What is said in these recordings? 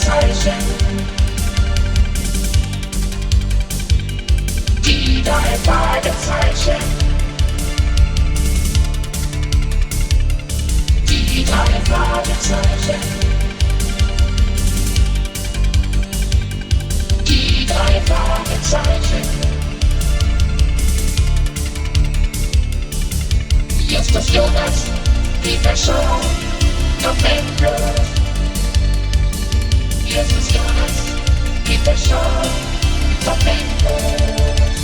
Fragezeichen. Die drei Fragezeichen. Die drei Fragezeichen. Die drei Fragezeichen. Jetzt ist Jonas, die Person, noch endlos. Jetzt ist Jonas, die Person, noch endlos.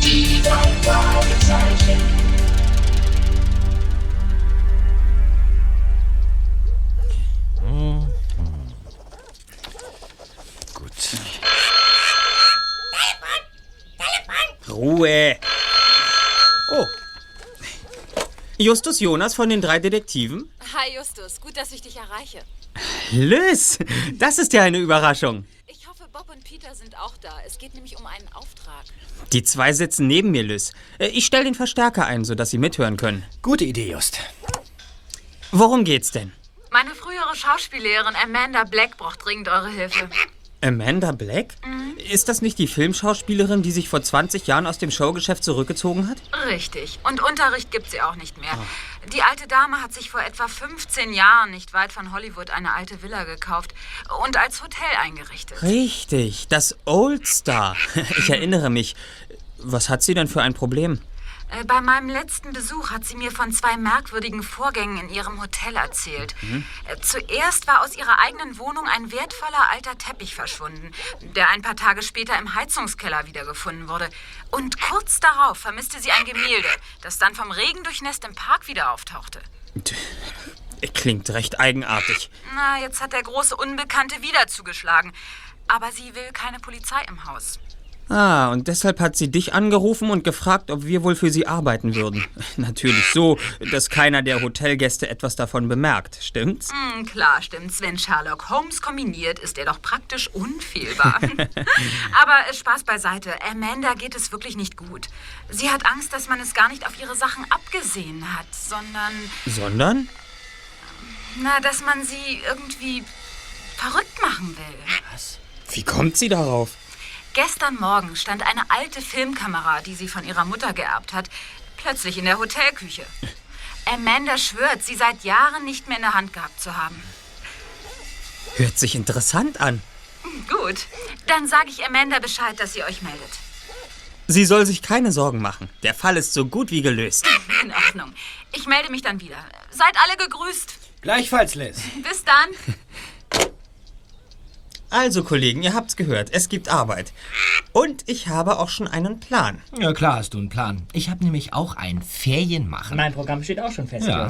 Die drei Fragezeichen. Gut. Ruhe! Oh. Justus Jonas von den drei Detektiven? Hi Justus, gut, dass ich dich erreiche. Liz, das ist ja eine Überraschung. Ich hoffe, Bob und Peter sind auch da. Es geht nämlich um einen Auftrag. Die zwei sitzen neben mir, Liz. Äh, Ich stelle den Verstärker ein, sodass sie mithören können. Gute Idee, Just. Worum geht's denn? Meine frühere Schauspiellehrerin Amanda Black braucht dringend eure Hilfe. Amanda Black? Ist das nicht die Filmschauspielerin, die sich vor 20 Jahren aus dem Showgeschäft zurückgezogen hat? Richtig. Und Unterricht gibt sie auch nicht mehr. Die alte Dame hat sich vor etwa 15 Jahren nicht weit von Hollywood eine alte Villa gekauft und als Hotel eingerichtet. Richtig, das Old Star. Ich erinnere mich. Was hat sie denn für ein Problem? Äh, Bei meinem letzten Besuch hat sie mir von zwei merkwürdigen Vorgängen in ihrem Hotel erzählt. Äh, Zuerst war aus ihrer eigenen Wohnung ein wertvoller alter Teppich verschwunden, der ein paar Tage später im Heizungskeller wiedergefunden wurde. Und kurz darauf vermisste sie ein Gemälde, das dann vom Regen durchnässt im Park wieder auftauchte. Klingt recht eigenartig. Na, jetzt hat der große Unbekannte wieder zugeschlagen. Aber sie will keine Polizei im Haus. Ah, und deshalb hat sie dich angerufen und gefragt, ob wir wohl für sie arbeiten würden. Natürlich so, dass keiner der Hotelgäste etwas davon bemerkt, stimmt's? Hm, klar stimmt's. Wenn Sherlock Holmes kombiniert, ist er doch praktisch unfehlbar. Aber äh, Spaß beiseite. Amanda geht es wirklich nicht gut. Sie hat Angst, dass man es gar nicht auf ihre Sachen abgesehen hat, sondern, Sondern? na, dass man sie irgendwie verrückt machen will. Wie kommt sie darauf? Gestern Morgen stand eine alte Filmkamera, die sie von ihrer Mutter geerbt hat, plötzlich in der Hotelküche. Amanda schwört, sie seit Jahren nicht mehr in der Hand gehabt zu haben. Hört sich interessant an. Gut, dann sage ich Amanda Bescheid, dass sie euch meldet. Sie soll sich keine Sorgen machen. Der Fall ist so gut wie gelöst. In Ordnung. Ich melde mich dann wieder. Seid alle gegrüßt. Gleichfalls, Liz. Bis dann. Also, Kollegen, ihr habt's gehört. Es gibt Arbeit. Und ich habe auch schon einen Plan. Ja, klar hast du einen Plan. Ich habe nämlich auch ein Ferienmachen. Mein Programm steht auch schon fest. Ja.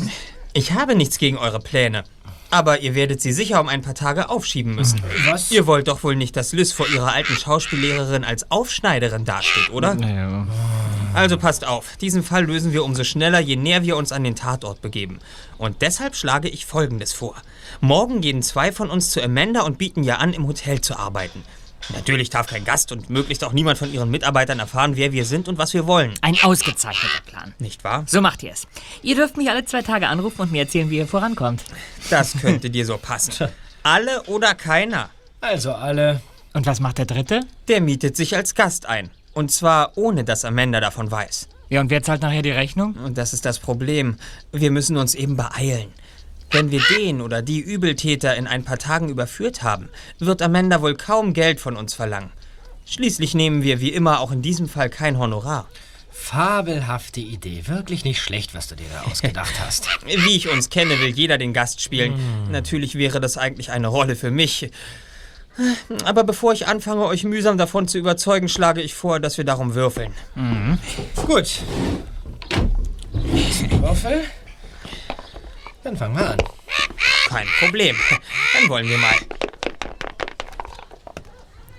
Ich habe nichts gegen eure Pläne. Aber ihr werdet sie sicher um ein paar Tage aufschieben müssen. Was? Ihr wollt doch wohl nicht, dass Liz vor ihrer alten Schauspiellehrerin als Aufschneiderin dasteht, oder? Ja. Also passt auf, diesen Fall lösen wir umso schneller, je näher wir uns an den Tatort begeben. Und deshalb schlage ich Folgendes vor. Morgen gehen zwei von uns zu Amanda und bieten ihr an, im Hotel zu arbeiten. Natürlich darf kein Gast und möglichst auch niemand von ihren Mitarbeitern erfahren, wer wir sind und was wir wollen. Ein ausgezeichneter Plan. Nicht wahr? So macht ihr es. Ihr dürft mich alle zwei Tage anrufen und mir erzählen, wie ihr vorankommt. Das könnte dir so passen. Alle oder keiner. Also alle. Und was macht der Dritte? Der mietet sich als Gast ein. Und zwar ohne, dass Amanda davon weiß. Ja, und wer zahlt nachher die Rechnung? Und das ist das Problem. Wir müssen uns eben beeilen. Wenn wir den oder die Übeltäter in ein paar Tagen überführt haben, wird Amanda wohl kaum Geld von uns verlangen. Schließlich nehmen wir wie immer auch in diesem Fall kein Honorar. Fabelhafte Idee. Wirklich nicht schlecht, was du dir da ausgedacht hast. Wie ich uns kenne, will jeder den Gast spielen. Natürlich wäre das eigentlich eine Rolle für mich. Aber bevor ich anfange, euch mühsam davon zu überzeugen, schlage ich vor, dass wir darum würfeln. Gut. Nächsten Würfel. Dann fangen wir an. Kein Problem. Dann wollen wir mal.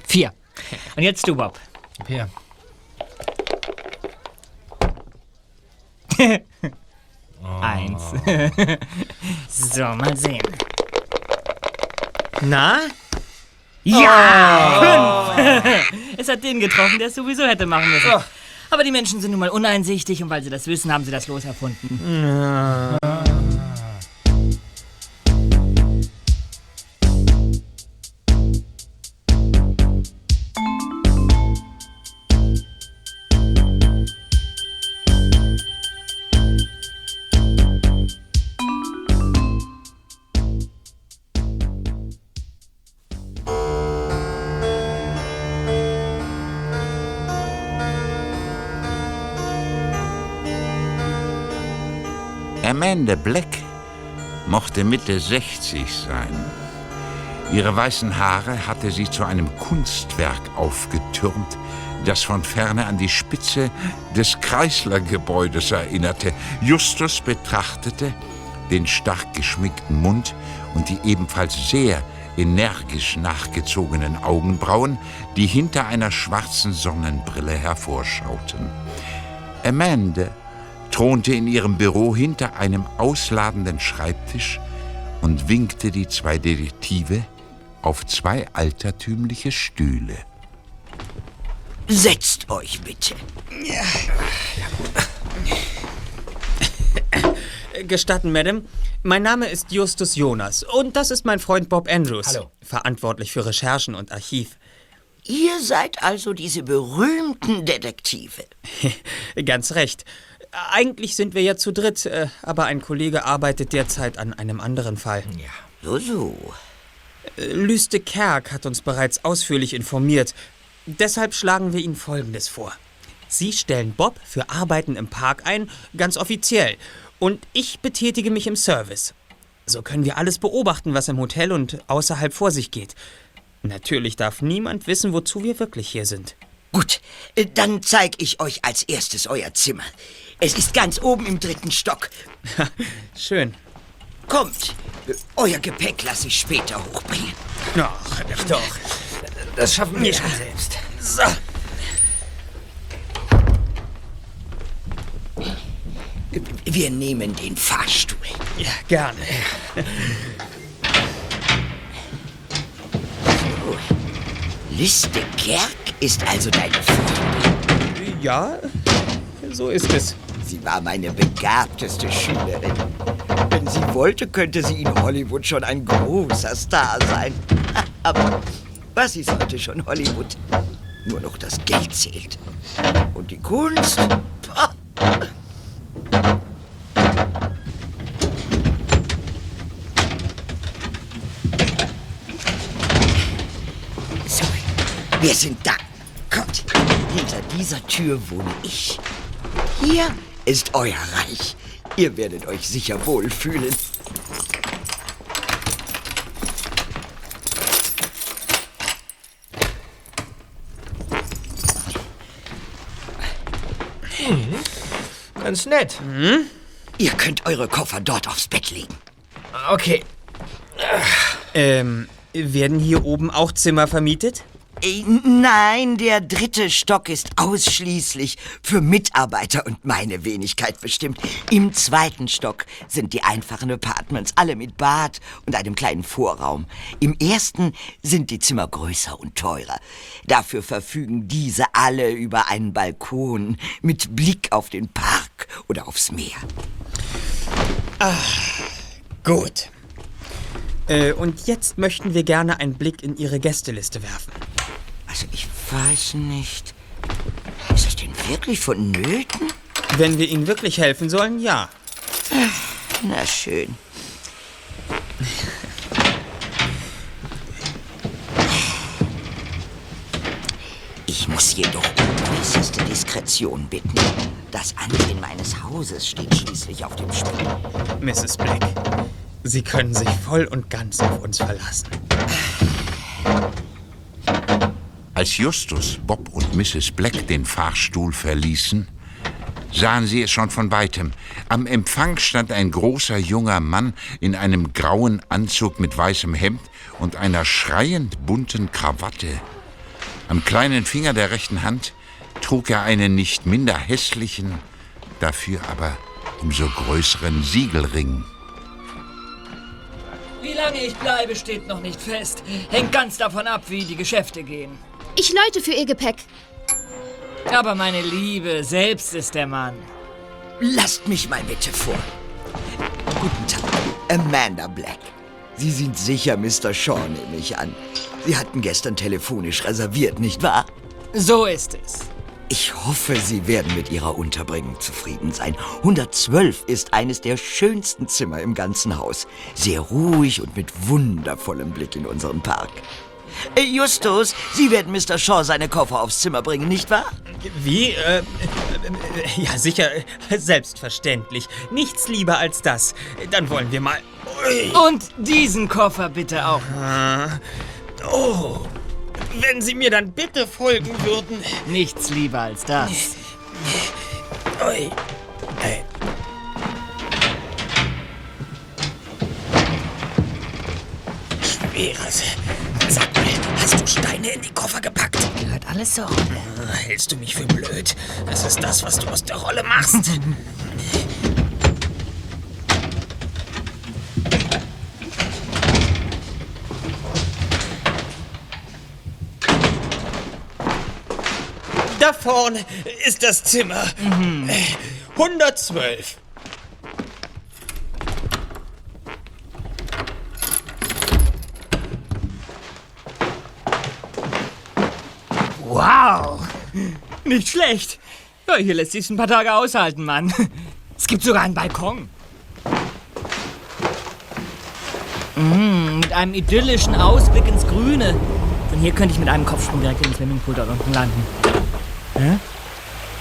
Vier. Und jetzt du, Bob. Hier. Eins. so, mal sehen. Na? Ja! Fünf! es hat den getroffen, der es sowieso hätte machen müssen. Aber die Menschen sind nun mal uneinsichtig und weil sie das wissen, haben sie das Los erfunden. Amanda Black mochte Mitte 60 sein. Ihre weißen Haare hatte sie zu einem Kunstwerk aufgetürmt, das von ferne an die Spitze des Chrysler-Gebäudes erinnerte. Justus betrachtete den stark geschminkten Mund und die ebenfalls sehr energisch nachgezogenen Augenbrauen, die hinter einer schwarzen Sonnenbrille hervorschauten. Amanda thronte in ihrem Büro hinter einem ausladenden Schreibtisch und winkte die zwei Detektive auf zwei altertümliche Stühle. Setzt euch bitte. Gestatten, Madame. Mein Name ist Justus Jonas und das ist mein Freund Bob Andrews. Hallo. Verantwortlich für Recherchen und Archiv. Ihr seid also diese berühmten Detektive. Ganz recht. Eigentlich sind wir ja zu dritt, äh, aber ein Kollege arbeitet derzeit an einem anderen Fall. So, so. Lüste Kerk hat uns bereits ausführlich informiert. Deshalb schlagen wir Ihnen Folgendes vor. Sie stellen Bob für Arbeiten im Park ein, ganz offiziell. Und ich betätige mich im Service. So können wir alles beobachten, was im Hotel und außerhalb vor sich geht. Natürlich darf niemand wissen, wozu wir wirklich hier sind. Gut, äh, dann zeig ich euch als erstes euer Zimmer. Es ist ganz oben im dritten Stock. Schön. Kommt, euer Gepäck lasse ich später hochbringen. Ach, doch. Das schaffen wir schon selbst. So. Wir nehmen den Fahrstuhl. Ja, gerne. Liste Kerk ist also deine Freundin. Ja, so ist es. Sie war meine begabteste Schülerin. Wenn sie wollte, könnte sie in Hollywood schon ein großer Star sein. Aber was ist heute schon Hollywood? Nur noch das Geld zählt. Und die Kunst? Pah. So, wir sind da. Kommt, hinter dieser Tür wohne ich. Hier ist euer Reich. Ihr werdet euch sicher wohlfühlen. Ganz nett. Ihr könnt eure Koffer dort aufs Bett legen. Okay. Ähm, werden hier oben auch Zimmer vermietet? Nein, der dritte Stock ist ausschließlich für Mitarbeiter und meine Wenigkeit bestimmt. Im zweiten Stock sind die einfachen Apartments, alle mit Bad und einem kleinen Vorraum. Im ersten sind die Zimmer größer und teurer. Dafür verfügen diese alle über einen Balkon mit Blick auf den Park oder aufs Meer. Gut. Äh, und jetzt möchten wir gerne einen Blick in Ihre Gästeliste werfen. Also ich weiß nicht. Ist das denn wirklich vonnöten? Wenn wir Ihnen wirklich helfen sollen, ja. Na schön. Ich muss jedoch um äußerste Diskretion bitten. Das Ansehen meines Hauses steht schließlich auf dem Spiel. Mrs. Black, Sie können sich voll und ganz auf uns verlassen. Als Justus, Bob und Mrs. Black den Fahrstuhl verließen, sahen sie es schon von weitem. Am Empfang stand ein großer junger Mann in einem grauen Anzug mit weißem Hemd und einer schreiend bunten Krawatte. Am kleinen Finger der rechten Hand trug er einen nicht minder hässlichen, dafür aber umso größeren Siegelring. Wie lange ich bleibe, steht noch nicht fest. Hängt ganz davon ab, wie die Geschäfte gehen. Ich läute für Ihr Gepäck. Aber meine Liebe, selbst ist der Mann. Lasst mich mal bitte vor. Guten Tag, Amanda Black. Sie sind sicher Mr. Shaw, nehme ich an. Sie hatten gestern telefonisch reserviert, nicht wahr? So ist es. Ich hoffe, Sie werden mit Ihrer Unterbringung zufrieden sein. 112 ist eines der schönsten Zimmer im ganzen Haus. Sehr ruhig und mit wundervollem Blick in unseren Park. Äh, Justus, Sie werden Mr. Shaw seine Koffer aufs Zimmer bringen, nicht wahr? Wie? Äh, äh, äh, ja, sicher, selbstverständlich. Nichts lieber als das. Dann wollen wir mal. Ui. Und diesen Koffer bitte auch. Oh, wenn Sie mir dann bitte folgen würden. Nichts lieber als das. Ui. Hey. Schweres. Hast du Steine in die Koffer gepackt? Gehört alles zur Rolle. Ah, Hältst du mich für blöd? Das ist das, was du aus der Rolle machst. Da vorne ist das Zimmer. Äh, 112. Wow. Nicht schlecht. Ja, hier lässt sich's ein paar Tage aushalten, Mann. Es gibt sogar einen Balkon. Mm, mit einem idyllischen Ausblick ins Grüne. Von hier könnte ich mit einem Kopfsprung direkt in den Swimmingpool dort unten landen. Hä?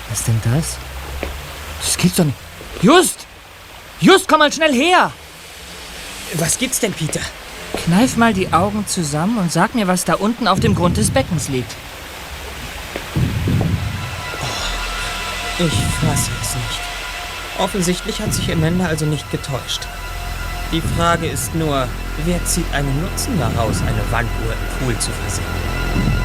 Was ist denn das? Das gibt's doch nicht. Just! Just, komm mal schnell her! Was gibt's denn, Peter? Kneif mal die Augen zusammen und sag mir, was da unten auf dem Grund des Beckens liegt. Ich fasse es nicht. Offensichtlich hat sich Amanda also nicht getäuscht. Die Frage ist nur, wer zieht einen Nutzen daraus, eine Wanduhr im Pool zu versenken?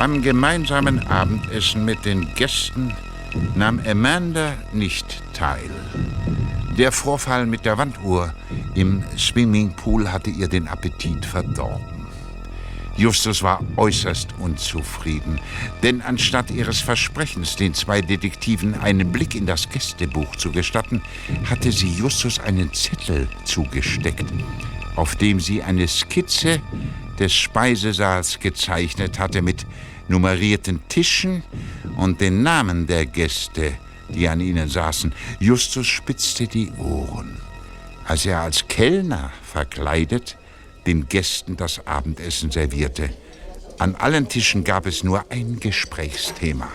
Am gemeinsamen Abendessen mit den Gästen nahm Amanda nicht teil. Der Vorfall mit der Wanduhr im Swimmingpool hatte ihr den Appetit verdorben. Justus war äußerst unzufrieden, denn anstatt ihres Versprechens, den zwei Detektiven einen Blick in das Gästebuch zu gestatten, hatte sie Justus einen Zettel zugesteckt, auf dem sie eine Skizze des Speisesaals gezeichnet hatte mit nummerierten Tischen und den Namen der Gäste, die an ihnen saßen. Justus spitzte die Ohren, als er als Kellner verkleidet den Gästen das Abendessen servierte. An allen Tischen gab es nur ein Gesprächsthema.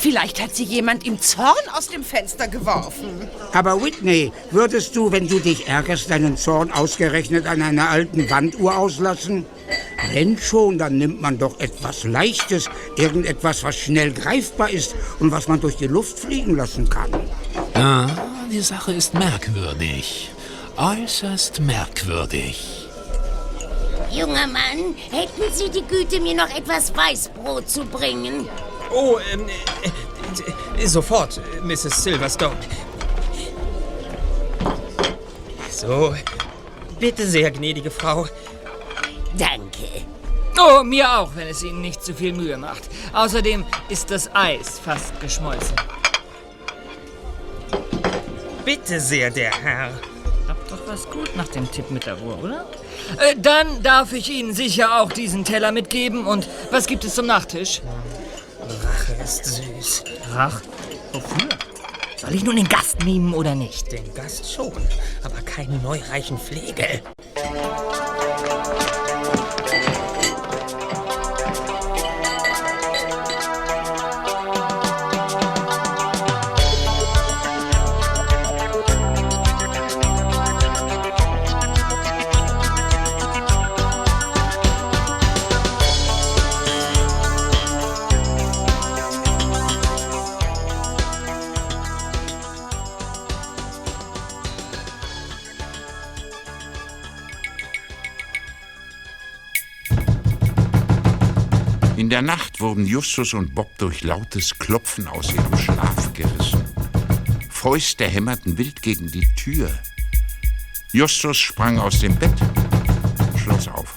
Vielleicht hat sie jemand im Zorn aus dem Fenster geworfen. Aber Whitney, würdest du, wenn du dich ärgerst, deinen Zorn ausgerechnet an einer alten Wanduhr auslassen? Wenn schon, dann nimmt man doch etwas Leichtes, irgendetwas, was schnell greifbar ist und was man durch die Luft fliegen lassen kann. Ja, die Sache ist merkwürdig. Äußerst merkwürdig. Junger Mann, hätten Sie die Güte, mir noch etwas Weißbrot zu bringen? Oh, ähm, äh, äh, sofort, Mrs. Silverstone. So, bitte sehr, gnädige Frau. Danke. Oh, mir auch, wenn es Ihnen nicht zu viel Mühe macht. Außerdem ist das Eis fast geschmolzen. Bitte sehr, der Herr. Klappt doch was gut nach dem Tipp mit der Uhr, oder? Äh, dann darf ich Ihnen sicher auch diesen Teller mitgeben. Und was gibt es zum Nachtisch? Rache ist süß. Rach? Wofür? Soll ich nun den Gast mimen oder nicht? Den Gast schon, aber keinen neureichen Flegel. In der Nacht wurden Justus und Bob durch lautes Klopfen aus ihrem Schlaf gerissen. Fäuste hämmerten wild gegen die Tür. Justus sprang aus dem Bett, Schloss auf.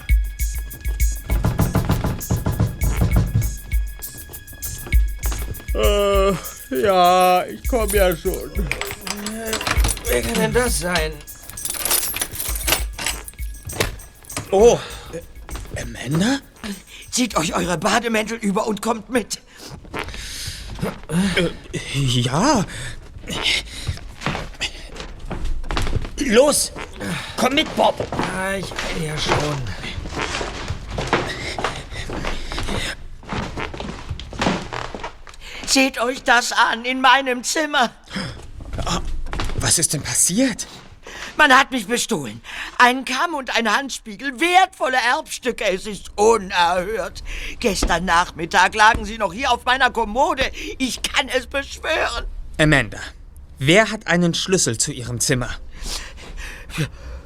Äh, ja, ich komme ja schon. Wer kann denn das sein? Oh, äh, Amanda? Zieht euch eure Bademäntel über und kommt mit. Äh, ja. Los, komm mit, Bob. Ja, ich will ja schon. Seht euch das an in meinem Zimmer. Was ist denn passiert? Man hat mich bestohlen. Ein Kamm und ein Handspiegel, wertvolle Erbstücke. Es ist unerhört. Gestern Nachmittag lagen sie noch hier auf meiner Kommode. Ich kann es beschwören. Amanda, wer hat einen Schlüssel zu Ihrem Zimmer?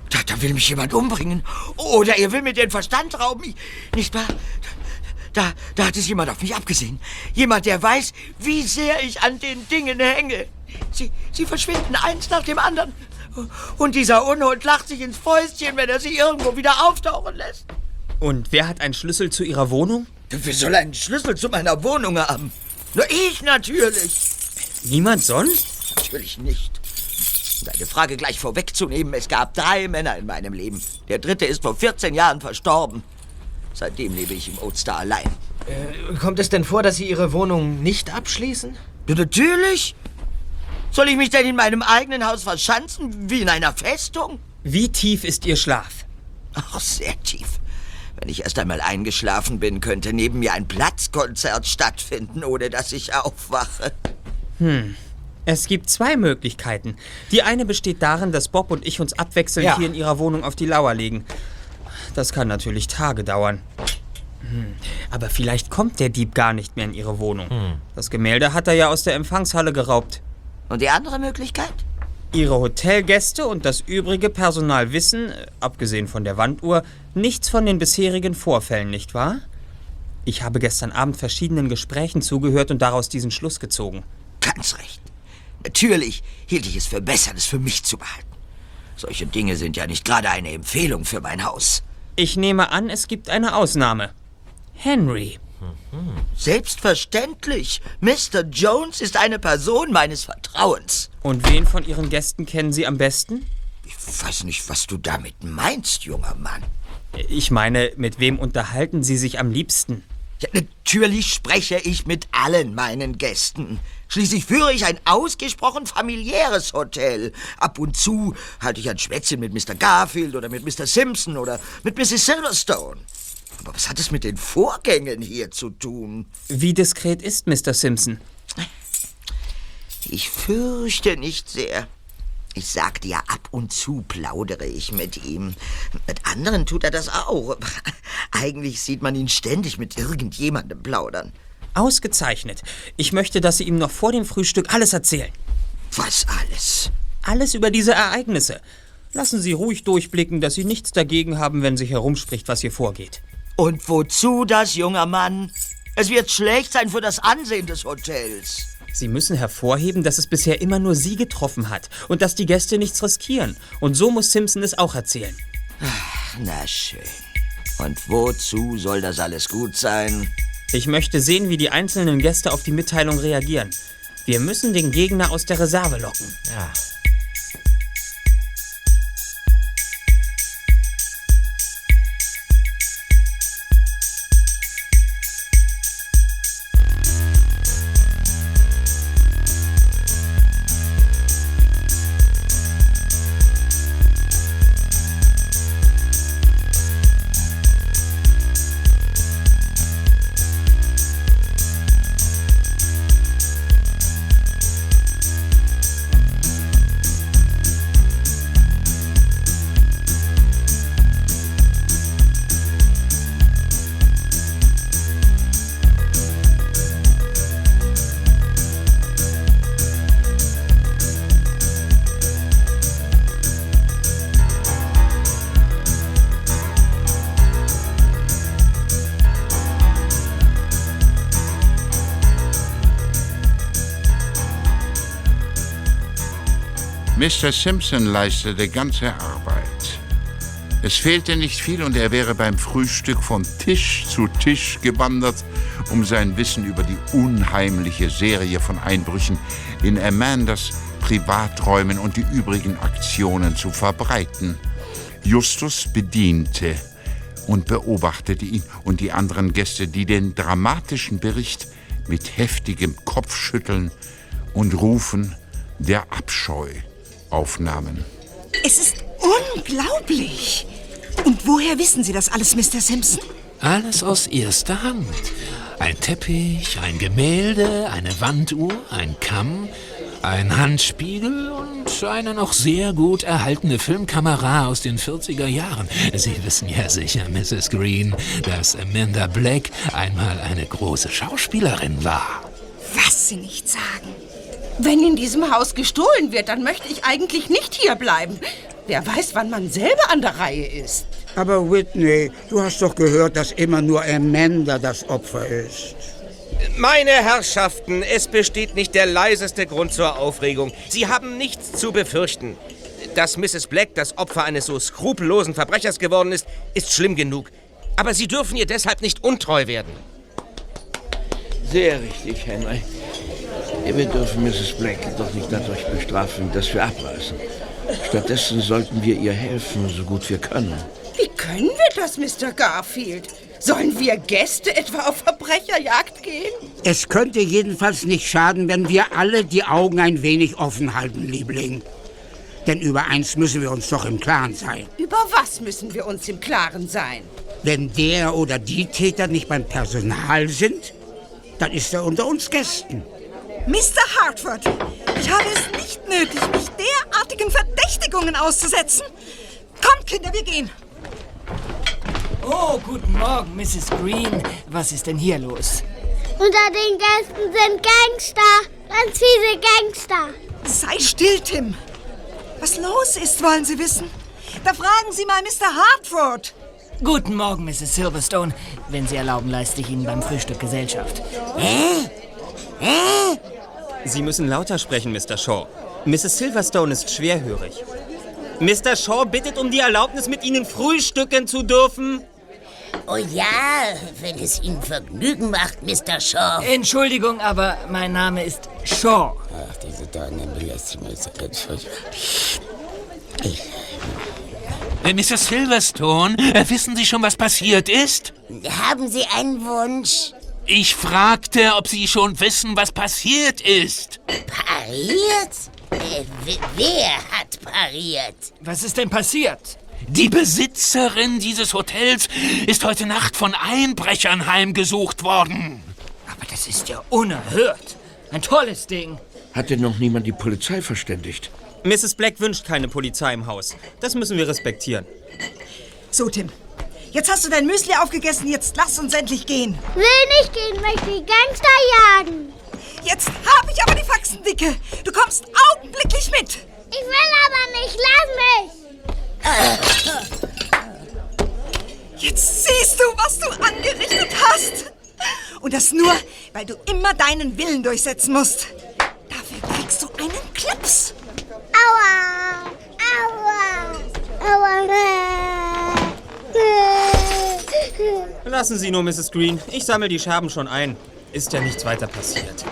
Da, da will mich jemand umbringen. Oder er will mir den Verstand rauben. Ich, nicht wahr? Da, da hat es jemand auf mich abgesehen. Jemand, der weiß, wie sehr ich an den Dingen hänge. Sie, sie verschwinden eins nach dem anderen. Und dieser Unhold lacht sich ins Fäustchen, wenn er sie irgendwo wieder auftauchen lässt. Und wer hat einen Schlüssel zu Ihrer Wohnung? Wer soll einen Schlüssel zu meiner Wohnung haben? Nur ich natürlich. Niemand sonst? Natürlich nicht. Um deine Frage gleich vorwegzunehmen, es gab drei Männer in meinem Leben. Der dritte ist vor 14 Jahren verstorben. Seitdem lebe ich im Oatstar allein. Äh, kommt es denn vor, dass Sie Ihre Wohnung nicht abschließen? Ja, natürlich. Soll ich mich denn in meinem eigenen Haus verschanzen, wie in einer Festung? Wie tief ist Ihr Schlaf? Ach, sehr tief. Wenn ich erst einmal eingeschlafen bin, könnte neben mir ein Platzkonzert stattfinden, ohne dass ich aufwache. Hm. Es gibt zwei Möglichkeiten. Die eine besteht darin, dass Bob und ich uns abwechselnd Ja. hier in Ihrer Wohnung auf die Lauer legen. Das kann natürlich Tage dauern. Hm. Aber vielleicht kommt der Dieb gar nicht mehr in Ihre Wohnung. Das Gemälde hat er ja aus der Empfangshalle geraubt. Und die andere Möglichkeit? Ihre Hotelgäste und das übrige Personal wissen, äh, abgesehen von der Wanduhr, nichts von den bisherigen Vorfällen, nicht wahr? Ich habe gestern Abend verschiedenen Gesprächen zugehört und daraus diesen Schluss gezogen. Ganz recht. Natürlich hielt ich es für besser, das für mich zu behalten. Solche Dinge sind ja nicht gerade eine Empfehlung für mein Haus. Ich nehme an, es gibt eine Ausnahme. Henry. Selbstverständlich. Mr. Jones ist eine Person meines Vertrauens. Und wen von Ihren Gästen kennen Sie am besten? Ich weiß nicht, was du damit meinst, junger Mann. Ich meine, mit wem unterhalten Sie sich am liebsten? Ja, natürlich spreche ich mit allen meinen Gästen. Schließlich führe ich ein ausgesprochen familiäres Hotel. Ab und zu halte ich ein Schwätzchen mit Mr. Garfield oder mit Mr. Simpson oder mit Mrs. Silverstone. Aber was hat es mit den Vorgängen hier zu tun? Wie diskret ist Mr. Simpson? Ich fürchte nicht sehr. Ich sagte ja, ab und zu plaudere ich mit ihm. Mit anderen tut er das auch. Eigentlich sieht man ihn ständig mit irgendjemandem plaudern. Ausgezeichnet. Ich möchte, dass Sie ihm noch vor dem Frühstück alles erzählen. Was alles? Alles über diese Ereignisse. Lassen Sie ruhig durchblicken, dass Sie nichts dagegen haben, wenn sich herumspricht, was hier vorgeht. Und wozu das, junger Mann? Es wird schlecht sein für das Ansehen des Hotels. Sie müssen hervorheben, dass es bisher immer nur Sie getroffen hat und dass die Gäste nichts riskieren. Und so muss Simpson es auch erzählen. Na schön. Und wozu soll das alles gut sein? Ich möchte sehen, wie die einzelnen Gäste auf die Mitteilung reagieren. Wir müssen den Gegner aus der Reserve locken. Ja. Mr. Simpson leistete ganze Arbeit. Es fehlte nicht viel und er wäre beim Frühstück von Tisch zu Tisch gewandert, um sein Wissen über die unheimliche Serie von Einbrüchen in Amandas Privaträumen und die übrigen Aktionen zu verbreiten. Justus bediente und beobachtete ihn und die anderen Gäste, die den dramatischen Bericht mit heftigem Kopfschütteln und Rufen der Abscheu aufnahmen. Es ist unglaublich. Und woher wissen Sie das alles, Mr. Simpson? Alles aus erster Hand. Ein Teppich, ein Gemälde, eine Wanduhr, ein Kamm, ein Handspiegel und eine noch sehr gut erhaltene Filmkamera aus den 40er Jahren. Sie wissen ja sicher, Mrs. Green, dass Amanda Black einmal eine große Schauspielerin war. Was Sie nicht sagen. Wenn in diesem Haus gestohlen wird, dann möchte ich eigentlich nicht hier bleiben. Wer weiß, wann man selber an der Reihe ist. Aber Whitney, du hast doch gehört, dass immer nur Amanda das Opfer ist. Meine Herrschaften, es besteht nicht der leiseste Grund zur Aufregung. Sie haben nichts zu befürchten. Dass Mrs. Black das Opfer eines so skrupellosen Verbrechers geworden ist, ist schlimm genug. Aber Sie dürfen ihr deshalb nicht untreu werden. Sehr richtig, Henry. Wir dürfen Mrs. Black doch nicht dadurch bestrafen, dass wir abreisen. Stattdessen sollten wir ihr helfen, so gut wir können. Wie können wir das, Mr. Garfield? Sollen wir Gäste etwa auf Verbrecherjagd gehen? Es könnte jedenfalls nicht schaden, wenn wir alle die Augen ein wenig offen halten, Liebling. Denn über eins müssen wir uns doch im Klaren sein. Über was müssen wir uns im Klaren sein? Wenn der oder die Täter nicht beim Personal sind, dann ist er unter uns Gästen. Mr. Hartford, ich habe es nicht nötig, mich derartigen Verdächtigungen auszusetzen. Kommt, Kinder, wir gehen. Oh, guten Morgen, Mrs. Green. Was ist denn hier los? Unter den Gästen sind Gangster. Ganz fiese Gangster. Sei still, Tim. Was los ist, wollen Sie wissen? Da fragen Sie mal Mr. Hartford. Guten Morgen, Mrs. Silverstone. Wenn Sie erlauben, leiste ich Ihnen beim Frühstück Gesellschaft. Hä? Hä? Sie müssen lauter sprechen, Mr. Shaw. Mrs. Silverstone ist schwerhörig. Mr. Shaw bittet um die Erlaubnis, mit Ihnen frühstücken zu dürfen. Oh ja, wenn es Ihnen Vergnügen macht, Mr. Shaw. Entschuldigung, aber mein Name ist Shaw. Ach, diese Dame belästigen mich Äh, Mrs. Silverstone, äh, wissen Sie schon, was passiert ist? Haben Sie einen Wunsch? Ich fragte, ob Sie schon wissen, was passiert ist. Pariert? Äh, wer hat pariert? Was ist denn passiert? Die Besitzerin dieses Hotels ist heute Nacht von Einbrechern heimgesucht worden. Aber das ist ja unerhört. Ein tolles Ding. Hat denn noch niemand die Polizei verständigt? Mrs. Black wünscht keine Polizei im Haus. Das müssen wir respektieren. So, Tim. Jetzt hast du dein Müsli aufgegessen, jetzt lass uns endlich gehen. Will nicht gehen, möchte die Gangster jagen. Jetzt habe ich aber die Faxen dicke. Du kommst augenblicklich mit. Ich will aber nicht, lass mich. Jetzt siehst du, was du angerichtet hast. Und das nur, weil du immer deinen Willen durchsetzen musst. Dafür kriegst du einen Klaps. Aua, aua, aua. Lassen Sie nur, Mrs. Green. Ich sammle die Scherben schon ein. Ist ja nichts weiter passiert.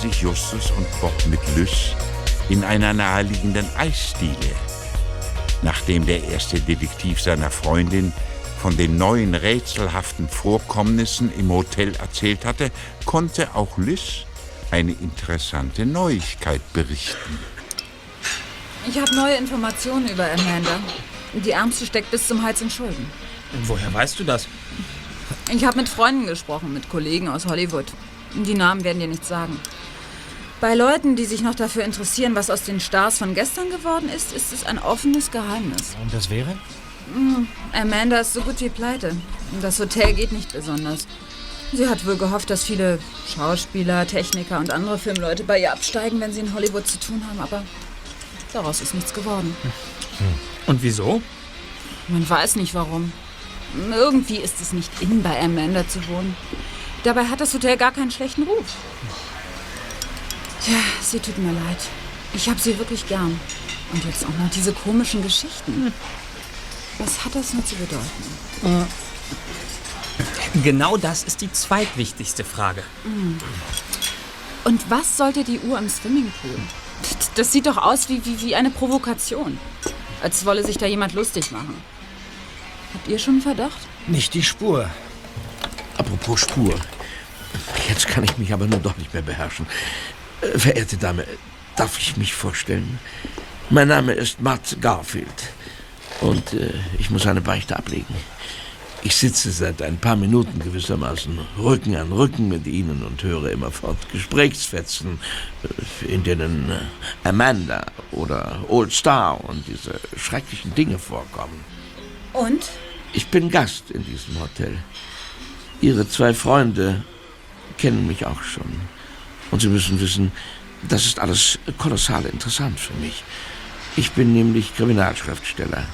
Sich Justus und Bob mit Lys in einer naheliegenden Eisdiele. Nachdem der erste Detektiv seiner Freundin von den neuen rätselhaften Vorkommnissen im Hotel erzählt hatte, konnte auch Liz eine interessante Neuigkeit berichten. Ich habe neue Informationen über Amanda. Die Ärmste steckt bis zum Hals in Schulden. Woher weißt du das? Ich habe mit Freunden gesprochen, mit Kollegen aus Hollywood. Die Namen werden dir nichts sagen. Bei Leuten, die sich noch dafür interessieren, was aus den Stars von gestern geworden ist, ist es ein offenes Geheimnis. Und das wäre? Hm, Amanda ist so gut wie pleite. Das Hotel geht nicht besonders. Sie hat wohl gehofft, dass viele Schauspieler, Techniker und andere Filmleute bei ihr absteigen, wenn sie in Hollywood zu tun haben, aber daraus ist nichts geworden. Und wieso? Man weiß nicht warum. Irgendwie ist es nicht in, bei Amanda zu wohnen. Dabei hat das Hotel gar keinen schlechten Ruf. Tja, sie tut mir leid. Ich habe sie wirklich gern. Und jetzt auch noch diese komischen Geschichten. Was hat das nur zu bedeuten? Genau das ist die zweitwichtigste Frage. Hm. Und was sollte die Uhr im Swimmingpool? Das sieht doch aus wie, wie, wie eine Provokation. Als wolle sich da jemand lustig machen. Habt ihr schon einen Verdacht? Nicht die Spur. Apropos Spur. Jetzt kann ich mich aber nun doch nicht mehr beherrschen. Äh, Verehrte Dame, darf ich mich vorstellen? Mein Name ist Matt Garfield. Und äh, ich muss eine Beichte ablegen. Ich sitze seit ein paar Minuten gewissermaßen Rücken an Rücken mit Ihnen und höre immerfort Gesprächsfetzen, äh, in denen äh, Amanda oder Old Star und diese schrecklichen Dinge vorkommen. Und? Ich bin Gast in diesem Hotel. Ihre zwei Freunde kennen mich auch schon. Und Sie müssen wissen, das ist alles kolossal interessant für mich. Ich bin nämlich Kriminalschriftsteller.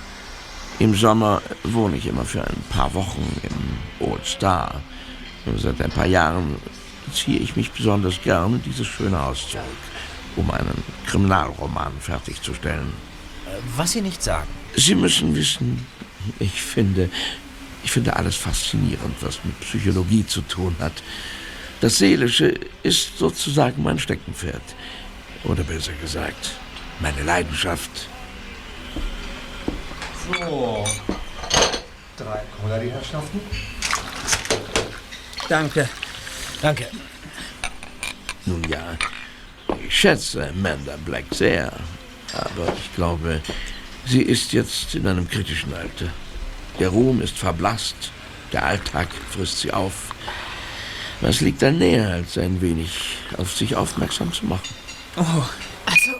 Im Sommer wohne ich immer für ein paar Wochen im Old Star. Und seit ein paar Jahren ziehe ich mich besonders gern in dieses schöne Haus zurück, um einen Kriminalroman fertigzustellen. Was Sie nicht sagen. Sie müssen wissen, ich finde, ich finde alles faszinierend, was mit Psychologie zu tun hat. Das Seelische ist sozusagen mein Steckenpferd. Oder besser gesagt, meine Leidenschaft. So. Drei Cola, die Herrschaften. Danke. Danke. Nun ja, ich schätze Amanda Black sehr, aber ich glaube, sie ist jetzt in einem kritischen Alter. Der Ruhm ist verblasst, der Alltag frisst sie auf. Was liegt da näher, als ein wenig auf sich aufmerksam zu machen? Oh. Also,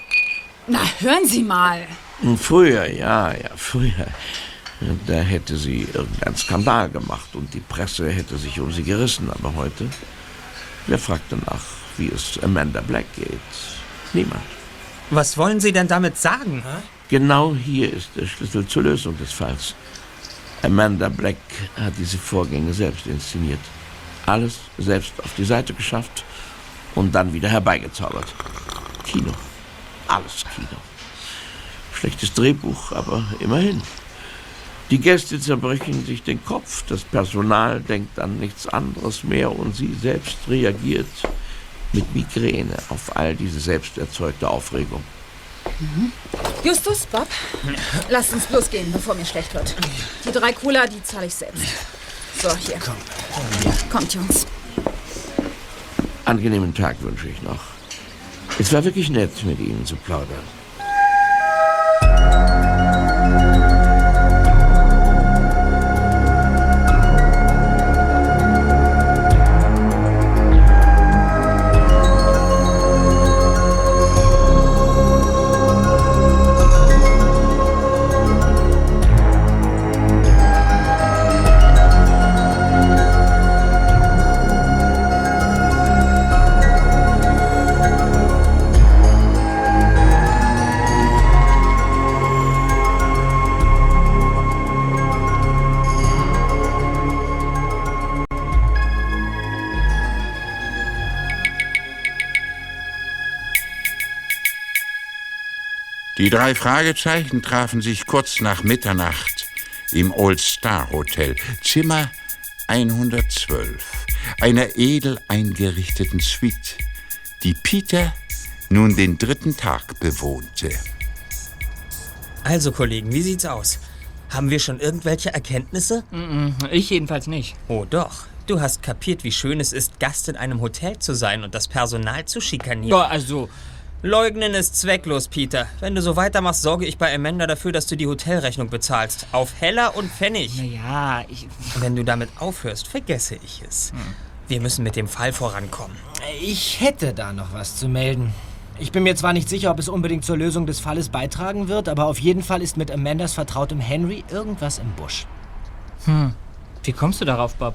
na, hören Sie mal. Früher, ja, ja, früher. Da hätte sie irgendeinen Skandal gemacht und die Presse hätte sich um sie gerissen. Aber heute, wer fragt danach, wie es Amanda Black geht? Niemand. Was wollen Sie denn damit sagen? Genau hier ist der Schlüssel zur Lösung des Falls. Amanda Black hat diese Vorgänge selbst inszeniert. Alles selbst auf die Seite geschafft und dann wieder herbeigezaubert. Kino. Alles Kino. Schlechtes Drehbuch, aber immerhin. Die Gäste zerbrechen sich den Kopf, das Personal denkt an nichts anderes mehr und sie selbst reagiert mit Migräne auf all diese selbst erzeugte Aufregung. Mhm. Justus, Bob, lasst uns bloß gehen, bevor mir schlecht wird. Die drei Cola, die zahle ich selbst. So, hier. Kommt, Jungs. Angenehmen Tag wünsche ich noch. Es war wirklich nett, mit Ihnen zu plaudern. Die drei Fragezeichen trafen sich kurz nach Mitternacht im Old Star Hotel, Zimmer 112, einer edel eingerichteten Suite, die Peter nun den dritten Tag bewohnte. Also, Kollegen, wie sieht's aus? Haben wir schon irgendwelche Erkenntnisse? Ich jedenfalls nicht. Oh doch. Du hast kapiert, wie schön es ist, Gast in einem Hotel zu sein und das Personal zu schikanieren. Ja, also. Leugnen ist zwecklos, Peter. Wenn du so weitermachst, sorge ich bei Amanda dafür, dass du die Hotelrechnung bezahlst. Auf Heller und Pfennig. Naja, ich. Wenn du damit aufhörst, vergesse ich es. Wir müssen mit dem Fall vorankommen. Ich hätte da noch was zu melden. Ich bin mir zwar nicht sicher, ob es unbedingt zur Lösung des Falles beitragen wird, aber auf jeden Fall ist mit Amandas vertrautem Henry irgendwas im Busch. Hm. Wie kommst du darauf, Bob?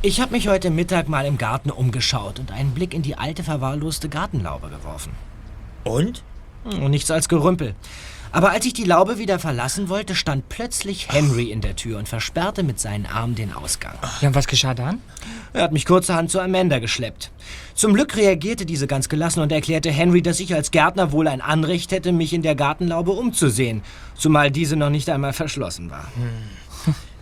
Ich habe mich heute Mittag mal im Garten umgeschaut und einen Blick in die alte verwahrloste Gartenlaube geworfen. Und? Und nichts als Gerümpel. Aber als ich die Laube wieder verlassen wollte, stand plötzlich Henry in der Tür und versperrte mit seinen Armen den Ausgang. Ja, und was geschah dann? Er hat mich kurzerhand zu Amanda geschleppt. Zum Glück reagierte diese ganz gelassen und erklärte Henry, dass ich als Gärtner wohl ein Anrecht hätte, mich in der Gartenlaube umzusehen, zumal diese noch nicht einmal verschlossen war.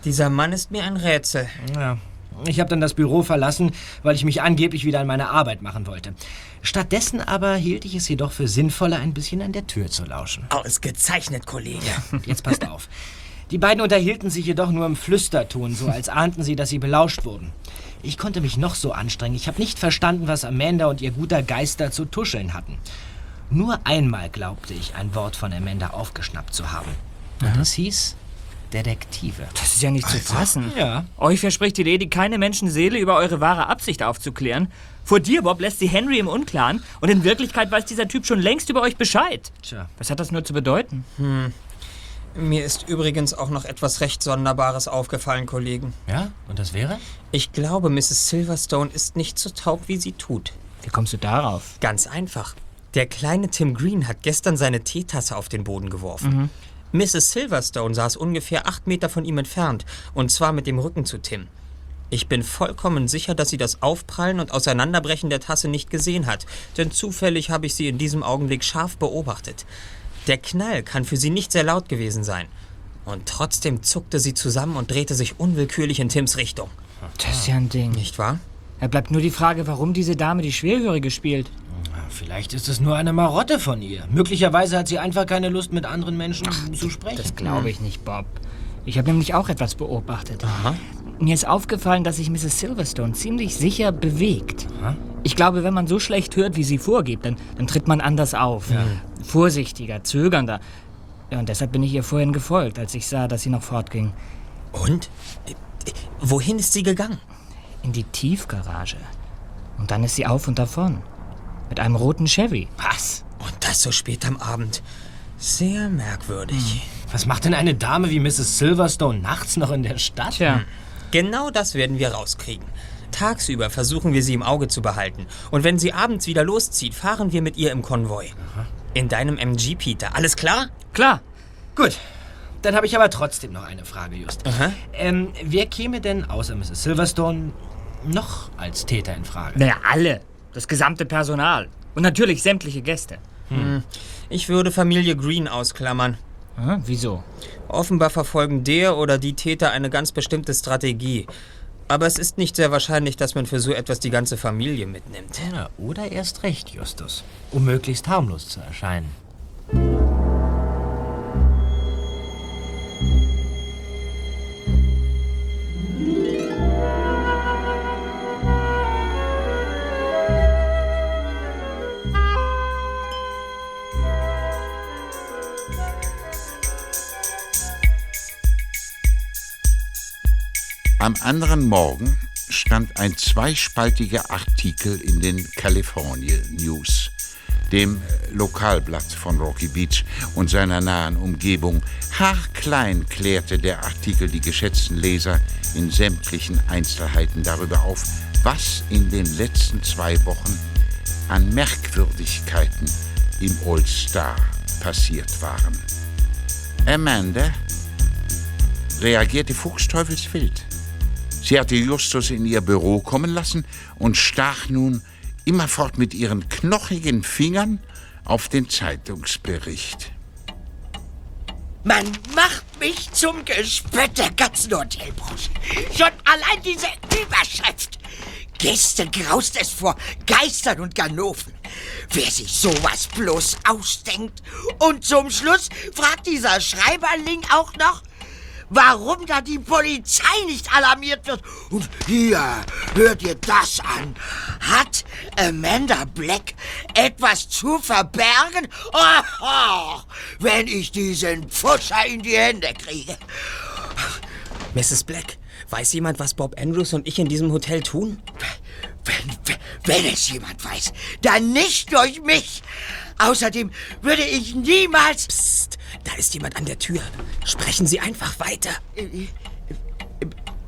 Dieser Mann ist mir ein Rätsel. Ja. Ich habe dann das Büro verlassen, weil ich mich angeblich wieder an meine Arbeit machen wollte. Stattdessen aber hielt ich es jedoch für sinnvoller, ein bisschen an der Tür zu lauschen. Ausgezeichnet, Kollege. Jetzt passt auf. Die beiden unterhielten sich jedoch nur im Flüsterton, so als ahnten sie, dass sie belauscht wurden. Ich konnte mich noch so anstrengen. Ich habe nicht verstanden, was Amanda und ihr guter Geist da zu tuscheln hatten. Nur einmal glaubte ich, ein Wort von Amanda aufgeschnappt zu haben. Und es hieß Detektive. Das ist ja nicht zu fassen. Ja. Euch verspricht die Lady keine Menschenseele über eure wahre Absicht aufzuklären. Vor dir, Bob, lässt sie Henry im Unklaren und in Wirklichkeit weiß dieser Typ schon längst über euch Bescheid. Tja. Was hat das nur zu bedeuten? Hm. Mir ist übrigens auch noch etwas recht Sonderbares aufgefallen, Kollegen. Ja? Und das wäre? Ich glaube, Mrs. Silverstone ist nicht so taub, wie sie tut. Wie kommst du darauf? Ganz einfach. Der kleine Tim Green hat gestern seine Teetasse auf den Boden geworfen. Mrs. Silverstone saß ungefähr acht Meter von ihm entfernt, und zwar mit dem Rücken zu Tim. Ich bin vollkommen sicher, dass sie das Aufprallen und Auseinanderbrechen der Tasse nicht gesehen hat, denn zufällig habe ich sie in diesem Augenblick scharf beobachtet. Der Knall kann für sie nicht sehr laut gewesen sein. Und trotzdem zuckte sie zusammen und drehte sich unwillkürlich in Tims Richtung. Das ist ja ein Ding. Nicht wahr? Da bleibt nur die Frage, warum diese Dame die Schwerhörige spielt. Vielleicht ist es nur eine Marotte von ihr. Möglicherweise hat sie einfach keine Lust, mit anderen Menschen zu sprechen. Das glaube ich nicht, Bob. Ich habe nämlich auch etwas beobachtet. Mir ist aufgefallen, dass sich Mrs. Silverstone ziemlich sicher bewegt. Ich glaube, wenn man so schlecht hört, wie sie vorgibt, dann, dann tritt man anders auf. Vorsichtiger, zögernder. Ja, und deshalb bin ich ihr vorhin gefolgt, als ich sah, dass sie noch fortging. Und? Wohin ist sie gegangen? In die Tiefgarage. Und dann ist sie auf und davon. Mit einem roten Chevy. Was? Und das so spät am Abend. Sehr merkwürdig. Was macht denn eine Dame wie Mrs. Silverstone nachts noch in der Stadt? Tja, genau das werden wir rauskriegen. Tagsüber versuchen wir sie im Auge zu behalten. Und wenn sie abends wieder loszieht, fahren wir mit ihr im Konvoi. In deinem MG, Peter. Alles klar? Klar. Gut. Dann habe ich aber trotzdem noch eine Frage, Just. Ähm, wer käme denn außer Mrs. Silverstone noch als Täter in Frage? Naja, alle. Das gesamte Personal. Und natürlich sämtliche Gäste. Hm. Ich würde Familie Green ausklammern. Hm, wieso? Offenbar verfolgen der oder die Täter eine ganz bestimmte Strategie. Aber es ist nicht sehr wahrscheinlich, dass man für so etwas die ganze Familie mitnimmt. Ja, oder erst recht, Justus. Um möglichst harmlos zu erscheinen. Am anderen Morgen stand ein zweispaltiger Artikel in den California News, dem Lokalblatt von Rocky Beach und seiner nahen Umgebung. Haarklein klärte der Artikel die geschätzten Leser in sämtlichen Einzelheiten darüber auf, was in den letzten zwei Wochen an Merkwürdigkeiten im Old Star passiert waren. Amanda reagierte fuchsteufelswild. Sie hatte Justus in ihr Büro kommen lassen und stach nun immerfort mit ihren knochigen Fingern auf den Zeitungsbericht. Man macht mich zum Gespött der ganzen Hotelbranche. Schon allein diese Überschrift. Gästen graust es vor Geistern und Ganoven. Wer sich sowas bloß ausdenkt. Und zum Schluss fragt dieser Schreiberling auch noch, warum da die Polizei nicht alarmiert wird. Und hier, hört ihr das an? Hat Amanda Black etwas zu verbergen? Oh, wenn ich diesen Pfuscher in die Hände kriege. Mrs. Black, weiß jemand, was Bob Andrews und ich in diesem Hotel tun? Wenn, wenn es jemand weiß, dann nicht durch mich. Außerdem würde ich niemals... Psst, da ist jemand an der Tür. Sprechen Sie einfach weiter.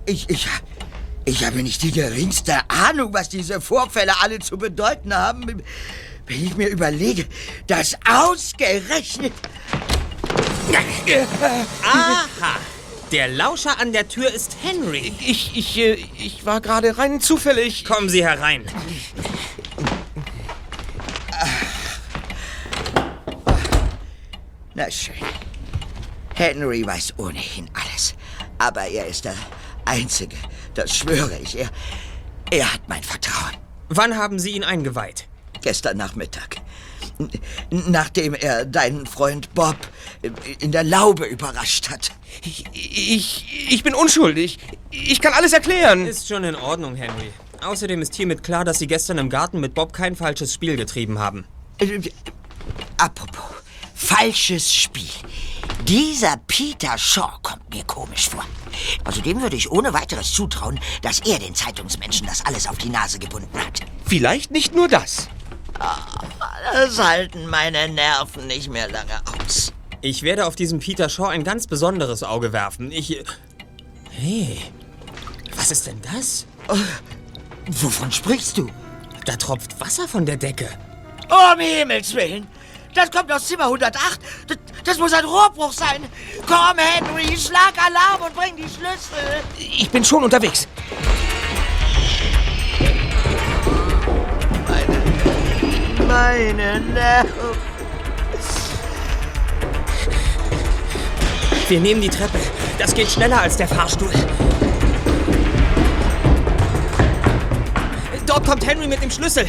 Ich, ich, ich habe nicht die geringste Ahnung, was diese Vorfälle alle zu bedeuten haben. Wenn ich mir überlege, dass ausgerechnet... Aha! Der Lauscher an der Tür ist Henry. Ich, ich, äh, ich war gerade rein zufällig. Kommen Sie herein. Na schön. Henry weiß ohnehin alles. Aber er ist der Einzige, das schwöre ich. Er, er hat mein Vertrauen. Wann haben Sie ihn eingeweiht? Gestern Nachmittag. Nachdem er deinen Freund Bob in der Laube überrascht hat. Ich, ich, ich bin unschuldig. Ich kann alles erklären. Ist schon in Ordnung, Henry. Außerdem ist hiermit klar, dass Sie gestern im Garten mit Bob kein falsches Spiel getrieben haben. Äh, Apropos, falsches Spiel. Dieser Peter Shaw kommt mir komisch vor. Also dem würde ich ohne weiteres zutrauen, dass er den Zeitungsmenschen das alles auf die Nase gebunden hat. Vielleicht nicht nur das. Das halten meine Nerven nicht mehr lange aus. Ich werde auf diesen Peter Shaw ein ganz besonderes Auge werfen. Ich. Hey, was ist denn das? Wovon sprichst du? Da tropft Wasser von der Decke. Um Himmels Willen! Das kommt aus Zimmer 108. Das, das muss ein Rohrbruch sein. Komm, Henry, schlag Alarm und bring die Schlüssel. Ich bin schon unterwegs. Meine Nerven. Wir nehmen die Treppe. Das geht schneller als der Fahrstuhl. Dort kommt Henry mit dem Schlüssel.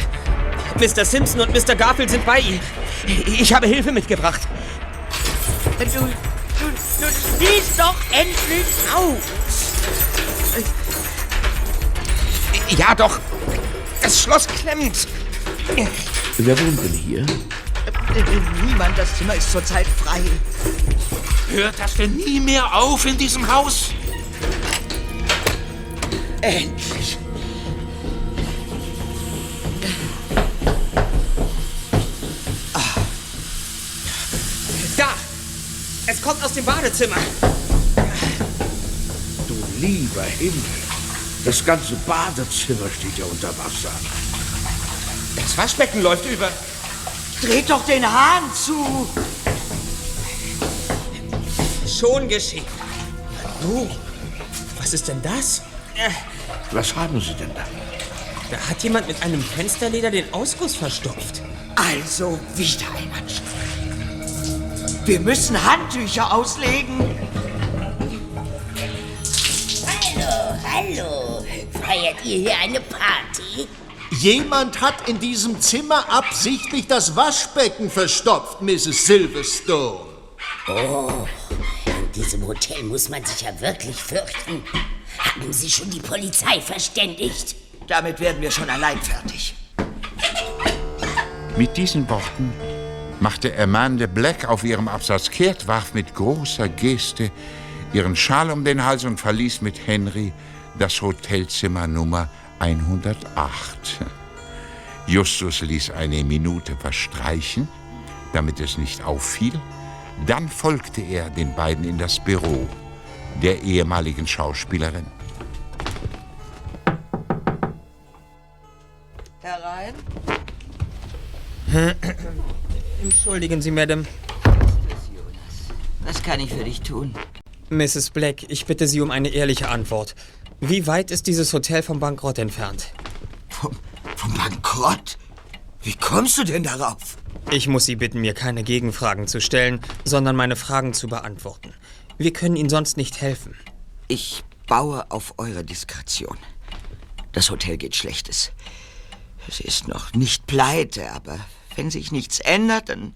Mr. Simpson und Mr. Garfield sind bei ihm. Ich habe Hilfe mitgebracht. Du, du, du siehst doch endlich aus. Ja, doch. Das Schloss klemmt. Wer wohnt denn hier? Niemand, das Zimmer ist zurzeit frei. Hört das denn nie mehr auf in diesem Haus? Endlich. Da! Es kommt aus dem Badezimmer. Du lieber Himmel. Das ganze Badezimmer steht ja unter Wasser. Das Waschbecken läuft über. Dreht doch den Hahn zu. Schon geschehen. Du, was ist denn das? Äh, Was haben Sie denn da? Da hat jemand mit einem Fensterleder den Ausguss verstopft. Also wieder ein Anschlag. Wir müssen Handtücher auslegen. Hallo, hallo. Feiert ihr hier eine Party? Jemand hat in diesem Zimmer absichtlich das Waschbecken verstopft, Mrs. Silverstone. Oh, in diesem Hotel muss man sich ja wirklich fürchten. Haben Sie schon die Polizei verständigt? Damit werden wir schon allein fertig. Mit diesen Worten machte Amanda Black auf ihrem Absatz kehrt, warf mit großer Geste ihren Schal um den Hals und verließ mit Henry das Hotelzimmer Nummer 108. Justus ließ eine Minute verstreichen, damit es nicht auffiel. Dann folgte er den beiden in das Büro der ehemaligen Schauspielerin. Herein. Entschuldigen Sie, Madame. Was kann ich für dich tun? Mrs. Black, ich bitte Sie um eine ehrliche Antwort. Wie weit ist dieses Hotel vom Bankrott entfernt? Vom, vom Bankrott? Wie kommst du denn darauf? Ich muss Sie bitten, mir keine Gegenfragen zu stellen, sondern meine Fragen zu beantworten. Wir können Ihnen sonst nicht helfen. Ich baue auf eure Diskretion. Das Hotel geht schlechtes. Es ist noch nicht pleite, aber wenn sich nichts ändert, dann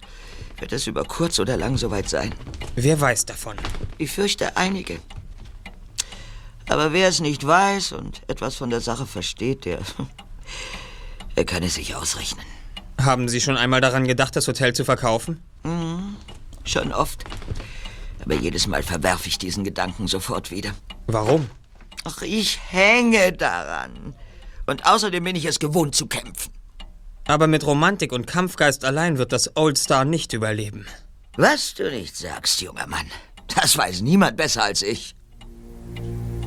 wird es über kurz oder lang soweit sein. Wer weiß davon? Ich fürchte einige. Aber wer es nicht weiß und etwas von der Sache versteht, der, der kann es sich ausrechnen. Haben Sie schon einmal daran gedacht, das Hotel zu verkaufen? Mhm, schon oft. Aber jedes Mal verwerfe ich diesen Gedanken sofort wieder. Warum? Ach, ich hänge daran. Und außerdem bin ich es gewohnt zu kämpfen. Aber mit Romantik und Kampfgeist allein wird das Old Star nicht überleben. Was du nicht sagst, junger Mann. Das weiß niemand besser als ich.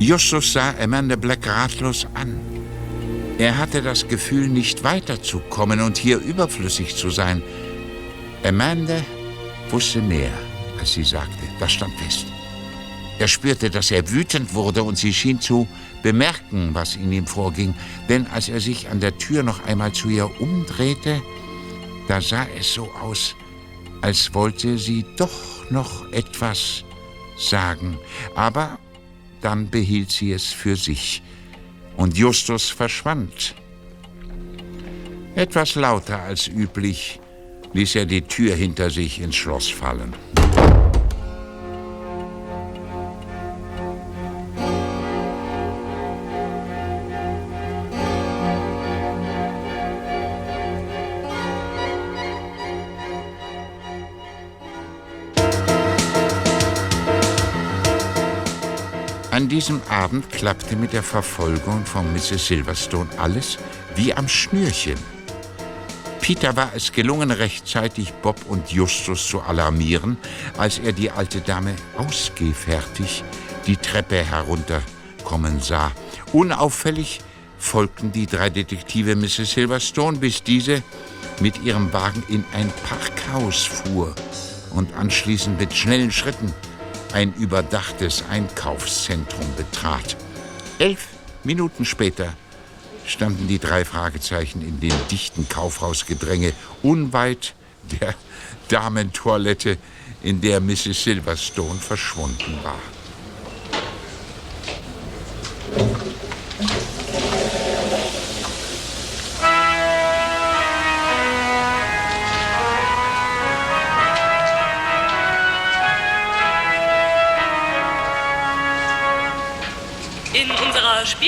Justus sah Amanda Black ratlos an. Er hatte das Gefühl, nicht weiterzukommen und hier überflüssig zu sein. Amanda wusste mehr, als sie sagte. Das stand fest. Er spürte, dass er wütend wurde und sie schien zu bemerken, was in ihm vorging. Denn als er sich an der Tür noch einmal zu ihr umdrehte, da sah es so aus, als wollte sie doch noch etwas sagen. Aber dann behielt sie es für sich. Und Justus verschwand. Etwas lauter als üblich ließ er die Tür hinter sich ins Schloss fallen. Abend klappte mit der Verfolgung von Mrs. Silverstone alles wie am Schnürchen. Peter war es gelungen, rechtzeitig Bob und Justus zu alarmieren, als er die alte Dame ausgehfertig die Treppe herunterkommen sah. Unauffällig folgten die drei Detektive Mrs. Silverstone, bis diese mit ihrem Wagen in ein Parkhaus fuhr und anschließend mit schnellen Schritten ein überdachtes Einkaufszentrum betrat. Elf Minuten später standen die drei Fragezeichen in dem dichten Kaufhausgedränge unweit der Damentoilette, in der Mrs. Silverstone verschwunden war.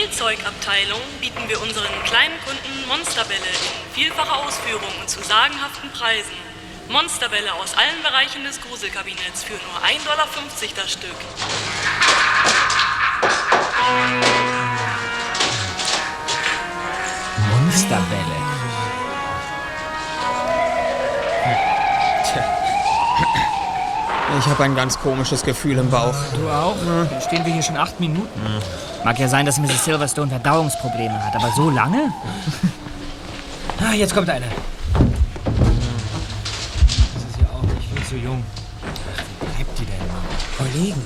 Spielzeugabteilung bieten wir unseren kleinen Kunden Monsterbälle in vielfacher Ausführung und zu sagenhaften Preisen. Monsterbälle aus allen Bereichen des Gruselkabinetts für nur 1,50 Dollar das Stück. Monsterbälle. Ich habe ein ganz komisches Gefühl im Bauch. Du auch? Dann stehen wir hier schon acht Minuten. Mag ja sein, dass Mrs. Silverstone Verdauungsprobleme hat, aber so lange? ah, jetzt kommt eine. Das ist ja auch nicht viel zu jung. Wo bleibt die denn? Kollegen,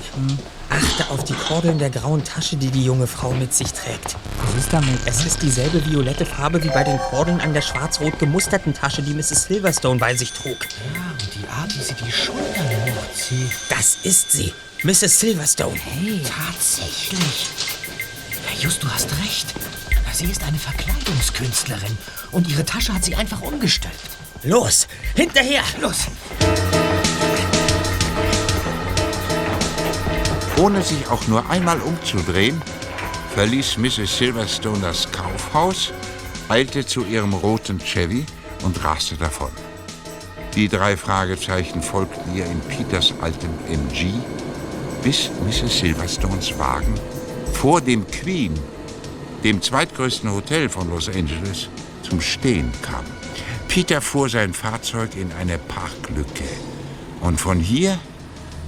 achte auf die Kordeln der grauen Tasche, die die junge Frau mit sich trägt. Was ist damit? Es ist dieselbe violette Farbe wie bei den Kordeln an der schwarz-rot gemusterten Tasche, die Mrs. Silverstone bei sich trug. Ja, Art, wie sie die Schultern hochzieht. Das ist sie, Mrs. Silverstone. Hey, tatsächlich. Ja, Just, du hast recht. Sie ist eine Verkleidungskünstlerin. Und ihre Tasche hat sie einfach umgestülpt. Los, hinterher! Los! Ohne sich auch nur einmal umzudrehen, verließ Mrs. Silverstone das Kaufhaus, eilte zu ihrem roten Chevy und raste davon. Die drei Fragezeichen folgten ihr in Peters altem MG, bis Mrs. Silverstones Wagen vor dem Queen, dem zweitgrößten Hotel von Los Angeles, zum Stehen kam. Peter fuhr sein Fahrzeug in eine Parklücke. Und von hier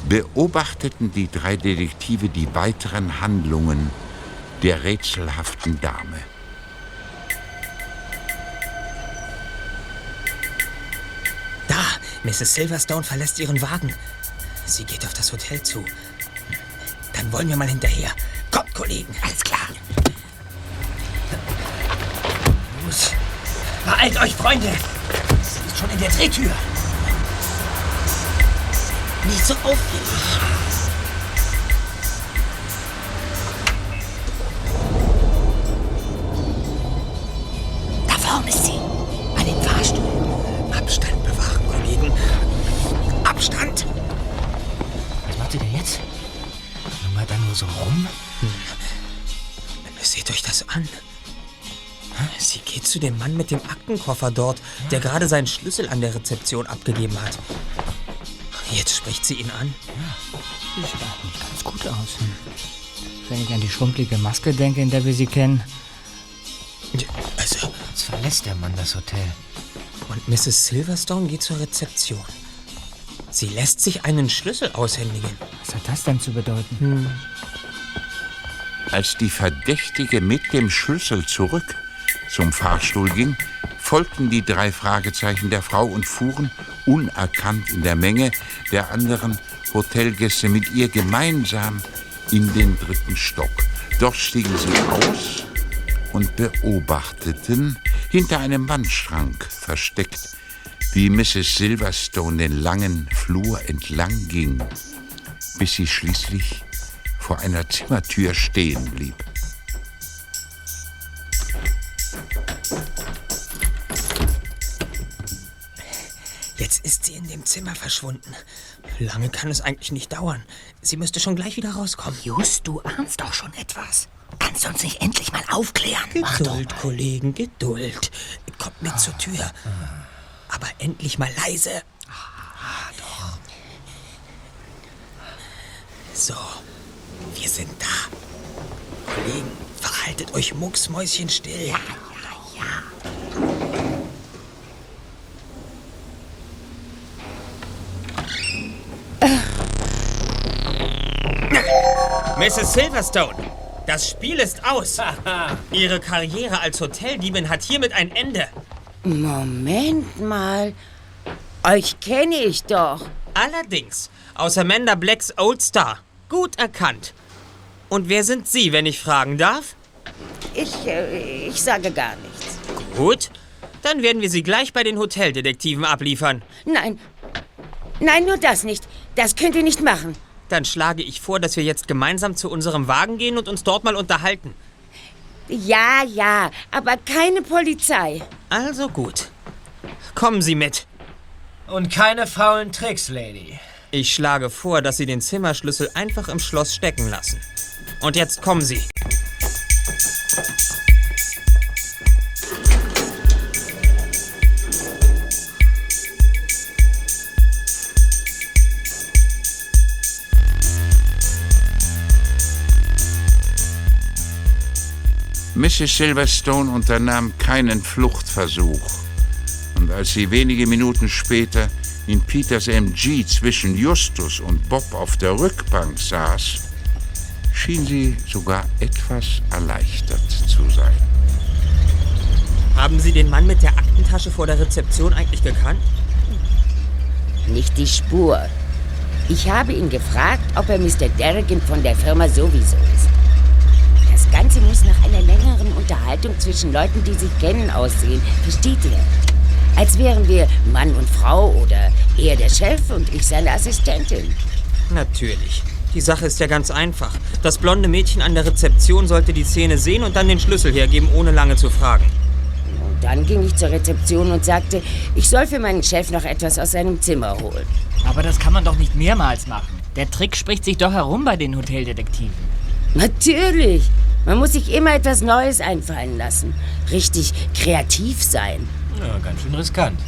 beobachteten die drei Detektive die weiteren Handlungen der rätselhaften Dame. Da, Mrs. Silverstone verlässt ihren Wagen. Sie geht auf das Hotel zu. Dann wollen wir mal hinterher. Kommt, Kollegen. Alles klar. Los. Beeilt euch, Freunde. Sie ist schon in der Drehtür. Nicht so aufgeregt. Zu dem Mann mit dem Aktenkoffer dort, der gerade seinen Schlüssel an der Rezeption abgegeben hat. Jetzt spricht sie ihn an. Sieht eigentlich ganz gut aus. Wenn ich an die schrumpelige Maske denke, in der wir sie kennen. Also. Jetzt verlässt der Mann das Hotel. Und Mrs. Silverstone geht zur Rezeption. Sie lässt sich einen Schlüssel aushändigen. Was hat das denn zu bedeuten? Hm. Als die Verdächtige mit dem Schlüssel zurück zum Fahrstuhl ging, folgten die drei Fragezeichen der Frau und fuhren unerkannt in der Menge der anderen Hotelgäste mit ihr gemeinsam in den dritten Stock. Dort stiegen sie aus und beobachteten hinter einem Wandschrank versteckt, wie Mrs. Silverstone den langen Flur entlang ging, bis sie schließlich vor einer Zimmertür stehen blieb. Jetzt ist sie in dem Zimmer verschwunden. Lange kann es eigentlich nicht dauern. Sie müsste schon gleich wieder rauskommen. Just, du ahnst doch schon etwas. Kannst du uns nicht endlich mal aufklären? Geduld, Kollegen, Geduld. Kommt mit zur Tür. Aber endlich mal leise. So, wir sind da. Kollegen, verhaltet euch mucksmäuschenstill. Ja. Mrs. Silverstone, das Spiel ist aus. Ihre Karriere als Hoteldiebin hat hiermit ein Ende. Moment mal. Euch kenne ich doch. Allerdings, aus Amanda Blacks Old Star. Gut erkannt. Und wer sind Sie, wenn ich fragen darf? Ich, äh, ich sage gar nichts. Gut, dann werden wir Sie gleich bei den Hoteldetektiven abliefern. Nein. Nein, nur das nicht. Das könnt ihr nicht machen. Dann schlage ich vor, dass wir jetzt gemeinsam zu unserem Wagen gehen und uns dort mal unterhalten. Ja, ja, aber keine Polizei. Also gut. Kommen Sie mit. Und keine faulen Tricks, Lady. Ich schlage vor, dass Sie den Zimmerschlüssel einfach im Schloss stecken lassen. Und jetzt kommen Sie. Mrs. Silverstone unternahm keinen Fluchtversuch. Und als sie wenige Minuten später in Peters MG zwischen Justus und Bob auf der Rückbank saß, schien sie sogar etwas erleichtert zu sein. Haben Sie den Mann mit der Aktentasche vor der Rezeption eigentlich gekannt? Nicht die Spur. Ich habe ihn gefragt, ob er Mr. Derrigan von der Firma sowieso ist. Das Ganze muss nach einer längeren Unterhaltung zwischen Leuten, die sich kennen, aussehen. Versteht ihr? Als wären wir Mann und Frau oder er der Chef und ich seine Assistentin. Natürlich. Die Sache ist ja ganz einfach. Das blonde Mädchen an der Rezeption sollte die Szene sehen und dann den Schlüssel hergeben, ohne lange zu fragen. Und dann ging ich zur Rezeption und sagte, ich soll für meinen Chef noch etwas aus seinem Zimmer holen. Aber das kann man doch nicht mehrmals machen. Der Trick spricht sich doch herum bei den Hoteldetektiven. Natürlich. Man muss sich immer etwas Neues einfallen lassen. Richtig kreativ sein. Ja, ganz schön riskant.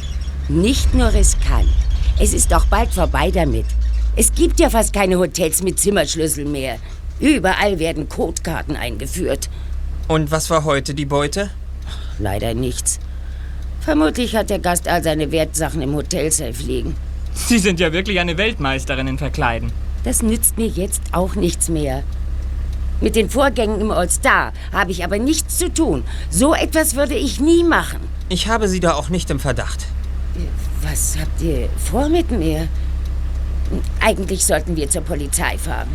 Nicht nur riskant. Es ist auch bald vorbei damit. Es gibt ja fast keine Hotels mit Zimmerschlüssel mehr. Überall werden Codekarten eingeführt. Und was war heute die Beute? Leider nichts. Vermutlich hat der Gast all seine Wertsachen im Hotelsafe liegen. Sie sind ja wirklich eine Weltmeisterin in Verkleiden. Das nützt mir jetzt auch nichts mehr. Mit den Vorgängen im All-Star habe ich aber nichts zu tun. So etwas würde ich nie machen. Ich habe Sie da auch nicht im Verdacht. Was habt ihr vor mit mir? Eigentlich sollten wir zur Polizei fahren.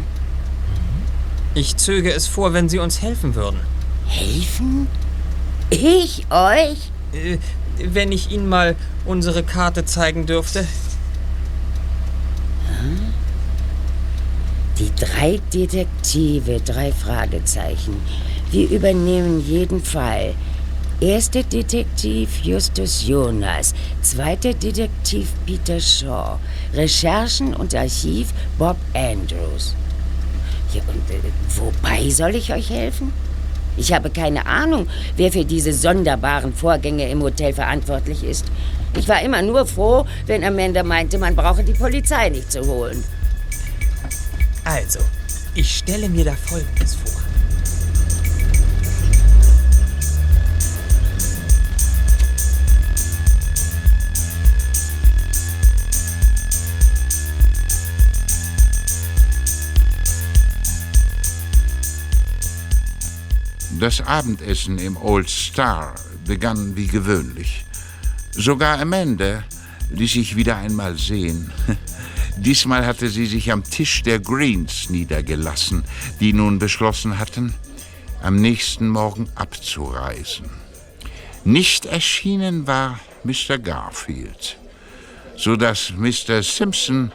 Ich zöge es vor, wenn Sie uns helfen würden. Helfen? Ich euch? Äh, wenn ich Ihnen mal unsere Karte zeigen dürfte. Hm? Die drei Detektive, drei Fragezeichen. Wir übernehmen jeden Fall. Erster Detektiv Justus Jonas, zweiter Detektiv Peter Shaw, Recherchen und Archiv Bob Andrews. Ja, und äh, wobei soll ich euch helfen? Ich habe keine Ahnung, wer für diese sonderbaren Vorgänge im Hotel verantwortlich ist. Ich war immer nur froh, wenn Amanda meinte, man brauche die Polizei nicht zu holen. Also, ich stelle mir da Folgendes vor. Das Abendessen im Old Star begann wie gewöhnlich. Sogar Amanda ließ sich wieder einmal sehen. Diesmal hatte sie sich am Tisch der Greens niedergelassen, die nun beschlossen hatten, am nächsten Morgen abzureisen. Nicht erschienen war Mr. Garfield, so dass Mr. Simpson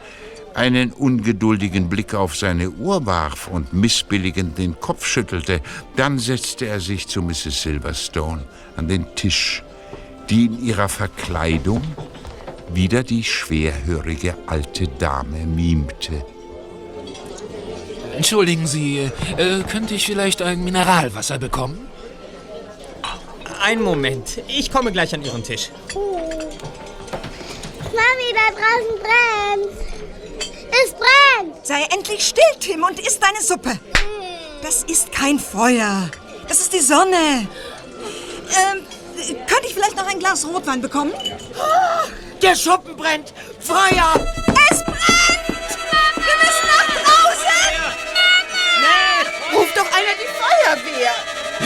einen ungeduldigen Blick auf seine Uhr warf und missbilligend den Kopf schüttelte. Dann setzte er sich zu Mrs. Silverstone an den Tisch, die in ihrer Verkleidung wieder die schwerhörige alte Dame mimte. Entschuldigen Sie, äh, könnte ich vielleicht ein Mineralwasser bekommen? Einen Moment, ich komme gleich an Ihren Tisch. Mami, da draußen brennt. Es brennt. Sei endlich still, Tim, und iss deine Suppe. Das ist kein Feuer. Das ist die Sonne. Ähm, könnte ich vielleicht noch ein Glas Rotwein bekommen? Der Schuppen brennt! Feuer! Es brennt! Wir müssen nach draußen! Ruf doch einer die Feuerwehr.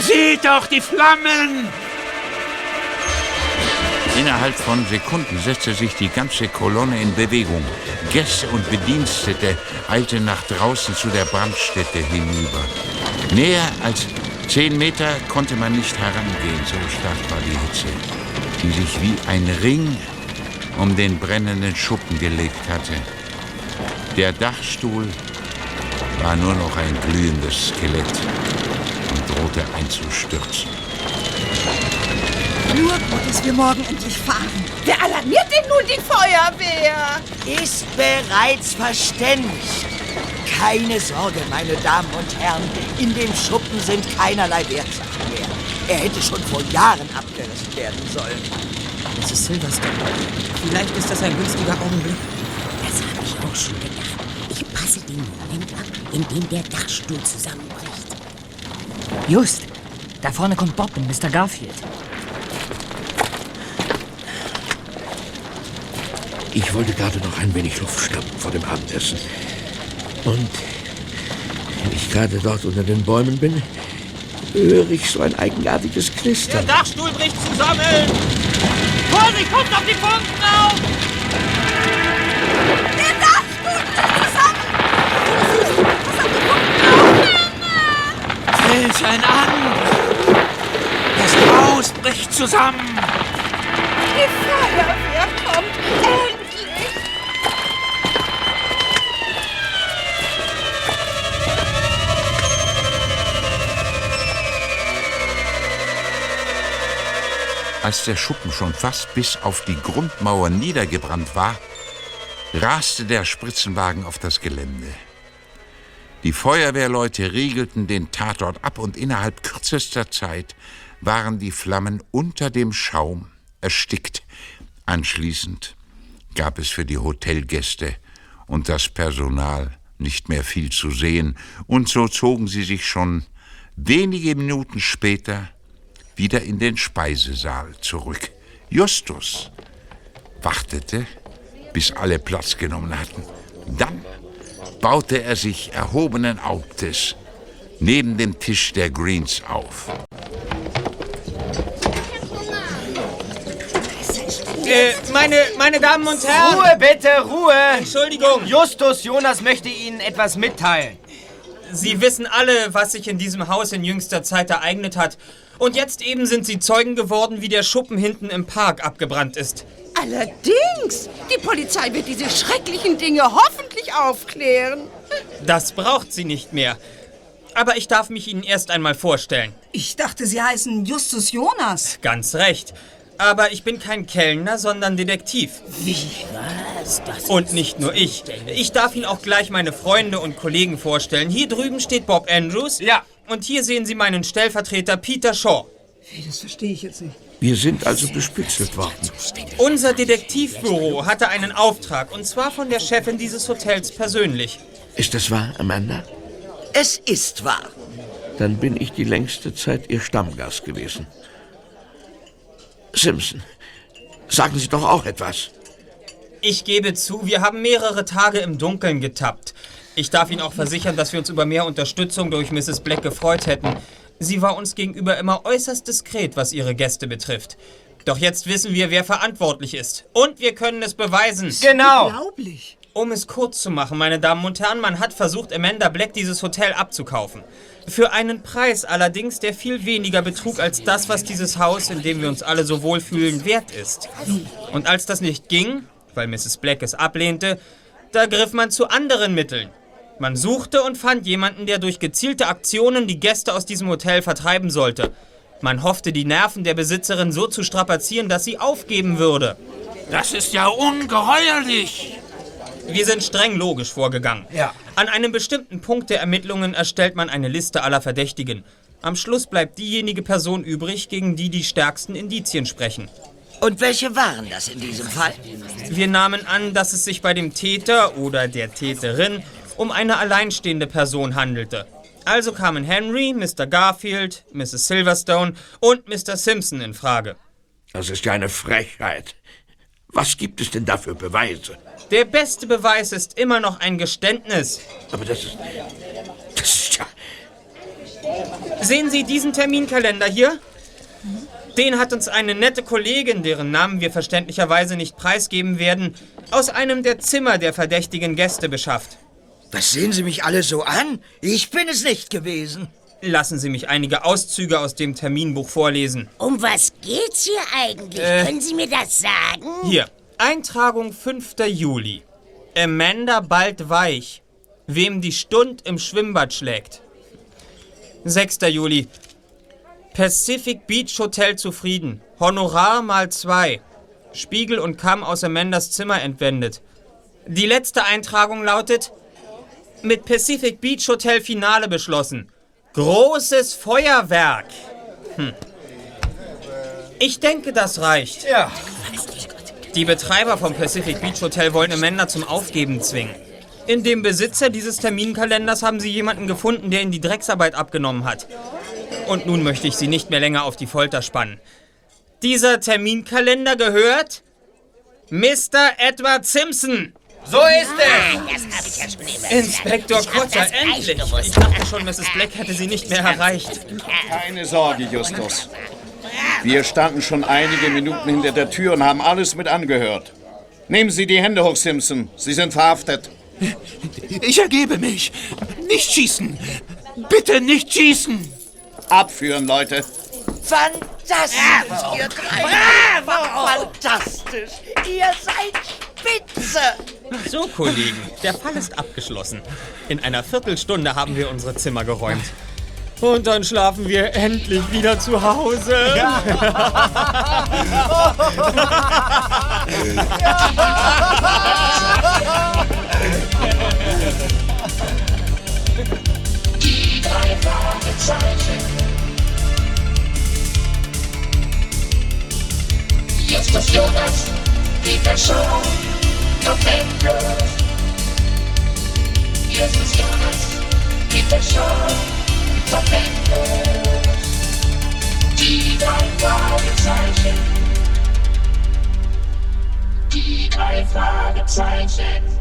Seht doch die Flammen! Innerhalb von Sekunden setzte sich die ganze Kolonne in Bewegung. Gäste und Bedienstete eilten nach draußen zu der Brandstätte hinüber. Näher als zehn Meter konnte man nicht herangehen, so stark war die Hitze, die sich wie ein Ring um den brennenden Schuppen gelegt hatte. Der Dachstuhl war nur noch ein glühendes Skelett und drohte einzustürzen. Nur gut, dass wir morgen endlich fahren. Wer alarmiert denn nun die Feuerwehr? Ist bereits verständigt. Keine Sorge, meine Damen und Herren, in dem Schuppen sind keinerlei Wertsachen mehr. Er hätte schon vor Jahren abgerissen werden sollen. Mrs. Silverstone, vielleicht ist das ein günstiger Augenblick. Das habe ich auch schon gedacht. Ich passe den Moment ab, in dem der Dachstuhl zusammenbricht. Just, da vorne kommt Bob und Mr. Garfield. Ich wollte gerade noch ein wenig Luft schnappen vor dem Abendessen. Und wenn ich gerade dort unter den Bäumen bin, höre ich so ein eigenartiges Knistern. Der Dachstuhl bricht zusammen! Vorsicht, kommt auf die Funken auf! Der Dachstuhl zusammen! Welch ein Angriff! Das Haus bricht zusammen! Als der Schuppen schon fast bis auf die Grundmauer niedergebrannt war, raste der Spritzenwagen auf das Gelände. Die Feuerwehrleute riegelten den Tatort ab und innerhalb kürzester Zeit waren die Flammen unter dem Schaum erstickt. Anschließend gab es für die Hotelgäste und das Personal nicht mehr viel zu sehen, und so zogen sie sich schon wenige Minuten später wieder in den Speisesaal zurück. Justus wartete, bis alle Platz genommen hatten. Dann baute er sich erhobenen Hauptes neben dem Tisch der Greens auf. Äh, meine, meine Damen und Herren! Ruhe bitte, Ruhe! Entschuldigung! Justus Jonas möchte Ihnen etwas mitteilen. Sie wissen alle, was sich in diesem Haus in jüngster Zeit ereignet hat. Und jetzt eben sind Sie Zeugen geworden, wie der Schuppen hinten im Park abgebrannt ist. Allerdings, die Polizei wird diese schrecklichen Dinge hoffentlich aufklären. Das braucht sie nicht mehr. Aber ich darf mich Ihnen erst einmal vorstellen. Ich dachte, Sie heißen Justus Jonas. Ganz recht. Aber ich bin kein Kellner, sondern Detektiv. Wie? Was? Das Und nicht nur ich. Ich darf Ihnen auch gleich meine Freunde und Kollegen vorstellen. Hier drüben steht Bob Andrews. Ja. Und hier sehen Sie meinen Stellvertreter Peter Shaw. Das verstehe ich jetzt nicht. Wir sind also bespitzelt worden. Unser Detektivbüro hatte einen Auftrag, und zwar von der Chefin dieses Hotels persönlich. Ist das wahr, Amanda? Es ist wahr. Dann bin ich die längste Zeit Ihr Stammgast gewesen. Simpson, sagen Sie doch auch etwas. Ich gebe zu, wir haben mehrere Tage im Dunkeln getappt. Ich darf Ihnen auch versichern, dass wir uns über mehr Unterstützung durch Mrs. Black gefreut hätten. Sie war uns gegenüber immer äußerst diskret, was ihre Gäste betrifft. Doch jetzt wissen wir, wer verantwortlich ist. Und wir können es beweisen. Genau. Unglaublich. Um es kurz zu machen, meine Damen und Herren, man hat versucht, Amanda Black dieses Hotel abzukaufen. Für einen Preis allerdings, der viel weniger betrug als das, was dieses Haus, in dem wir uns alle so wohlfühlen, wert ist. Und als das nicht ging, weil Mrs. Black es ablehnte, da griff man zu anderen Mitteln. Man suchte und fand jemanden, der durch gezielte Aktionen die Gäste aus diesem Hotel vertreiben sollte. Man hoffte, die Nerven der Besitzerin so zu strapazieren, dass sie aufgeben würde. Das ist ja ungeheuerlich. Wir sind streng logisch vorgegangen. Ja. An einem bestimmten Punkt der Ermittlungen erstellt man eine Liste aller Verdächtigen. Am Schluss bleibt diejenige Person übrig, gegen die die stärksten Indizien sprechen. Und welche waren das in diesem Fall? Wir nahmen an, dass es sich bei dem Täter oder der Täterin um eine alleinstehende Person handelte. Also kamen Henry, Mr. Garfield, Mrs. Silverstone und Mr. Simpson in Frage. Das ist ja eine Frechheit. Was gibt es denn da für Beweise? Der beste Beweis ist immer noch ein Geständnis. Aber das ist. Das ist ja. Sehen Sie diesen Terminkalender hier? Den hat uns eine nette Kollegin, deren Namen wir verständlicherweise nicht preisgeben werden, aus einem der Zimmer der verdächtigen Gäste beschafft. Was sehen Sie mich alle so an? Ich bin es nicht gewesen. Lassen Sie mich einige Auszüge aus dem Terminbuch vorlesen. Um was geht's hier eigentlich? Äh. Können Sie mir das sagen? Hier, Eintragung 5. Juli. Amanda bald weich. Wem die Stund im Schwimmbad schlägt. 6. Juli. Pacific Beach Hotel zufrieden. Honorar mal zwei. Spiegel und Kamm aus Amandas Zimmer entwendet. Die letzte Eintragung lautet: Mit Pacific Beach Hotel Finale beschlossen. Großes Feuerwerk. Hm. Ich denke, das reicht. Ja. Die Betreiber vom Pacific Beach Hotel wollen Amanda zum Aufgeben zwingen. In dem Besitzer dieses Terminkalenders haben sie jemanden gefunden, der ihnen die Drecksarbeit abgenommen hat. Und nun möchte ich sie nicht mehr länger auf die Folter spannen. Dieser Terminkalender gehört Mr. Edward Simpson. So ist es. Ja schon immer Inspektor Kotter, endlich! Ich dachte schon, Mrs. Black hätte sie nicht mehr erreicht. Keine Sorge, Justus. Wir standen schon einige Minuten hinter der Tür und haben alles mit angehört. Nehmen Sie die Hände hoch, Simpson. Sie sind verhaftet. Ich ergebe mich. Nicht schießen. Bitte nicht schießen. Abführen, Leute. Fantastisch, ihr drei. Bravo! Fantastisch. Ihr seid spitze. So, Kollegen, der Fall ist abgeschlossen. In einer Viertelstunde haben wir unsere Zimmer geräumt. Und dann schlafen wir endlich wieder zu Hause. Die drei Fragezeichen. Justus Jonas, Peter Shaw, Tom Enders. Justus Jonas, Peter Shaw, Tom Enders. Die drei Fragezeichen. Die drei Fragezeichen.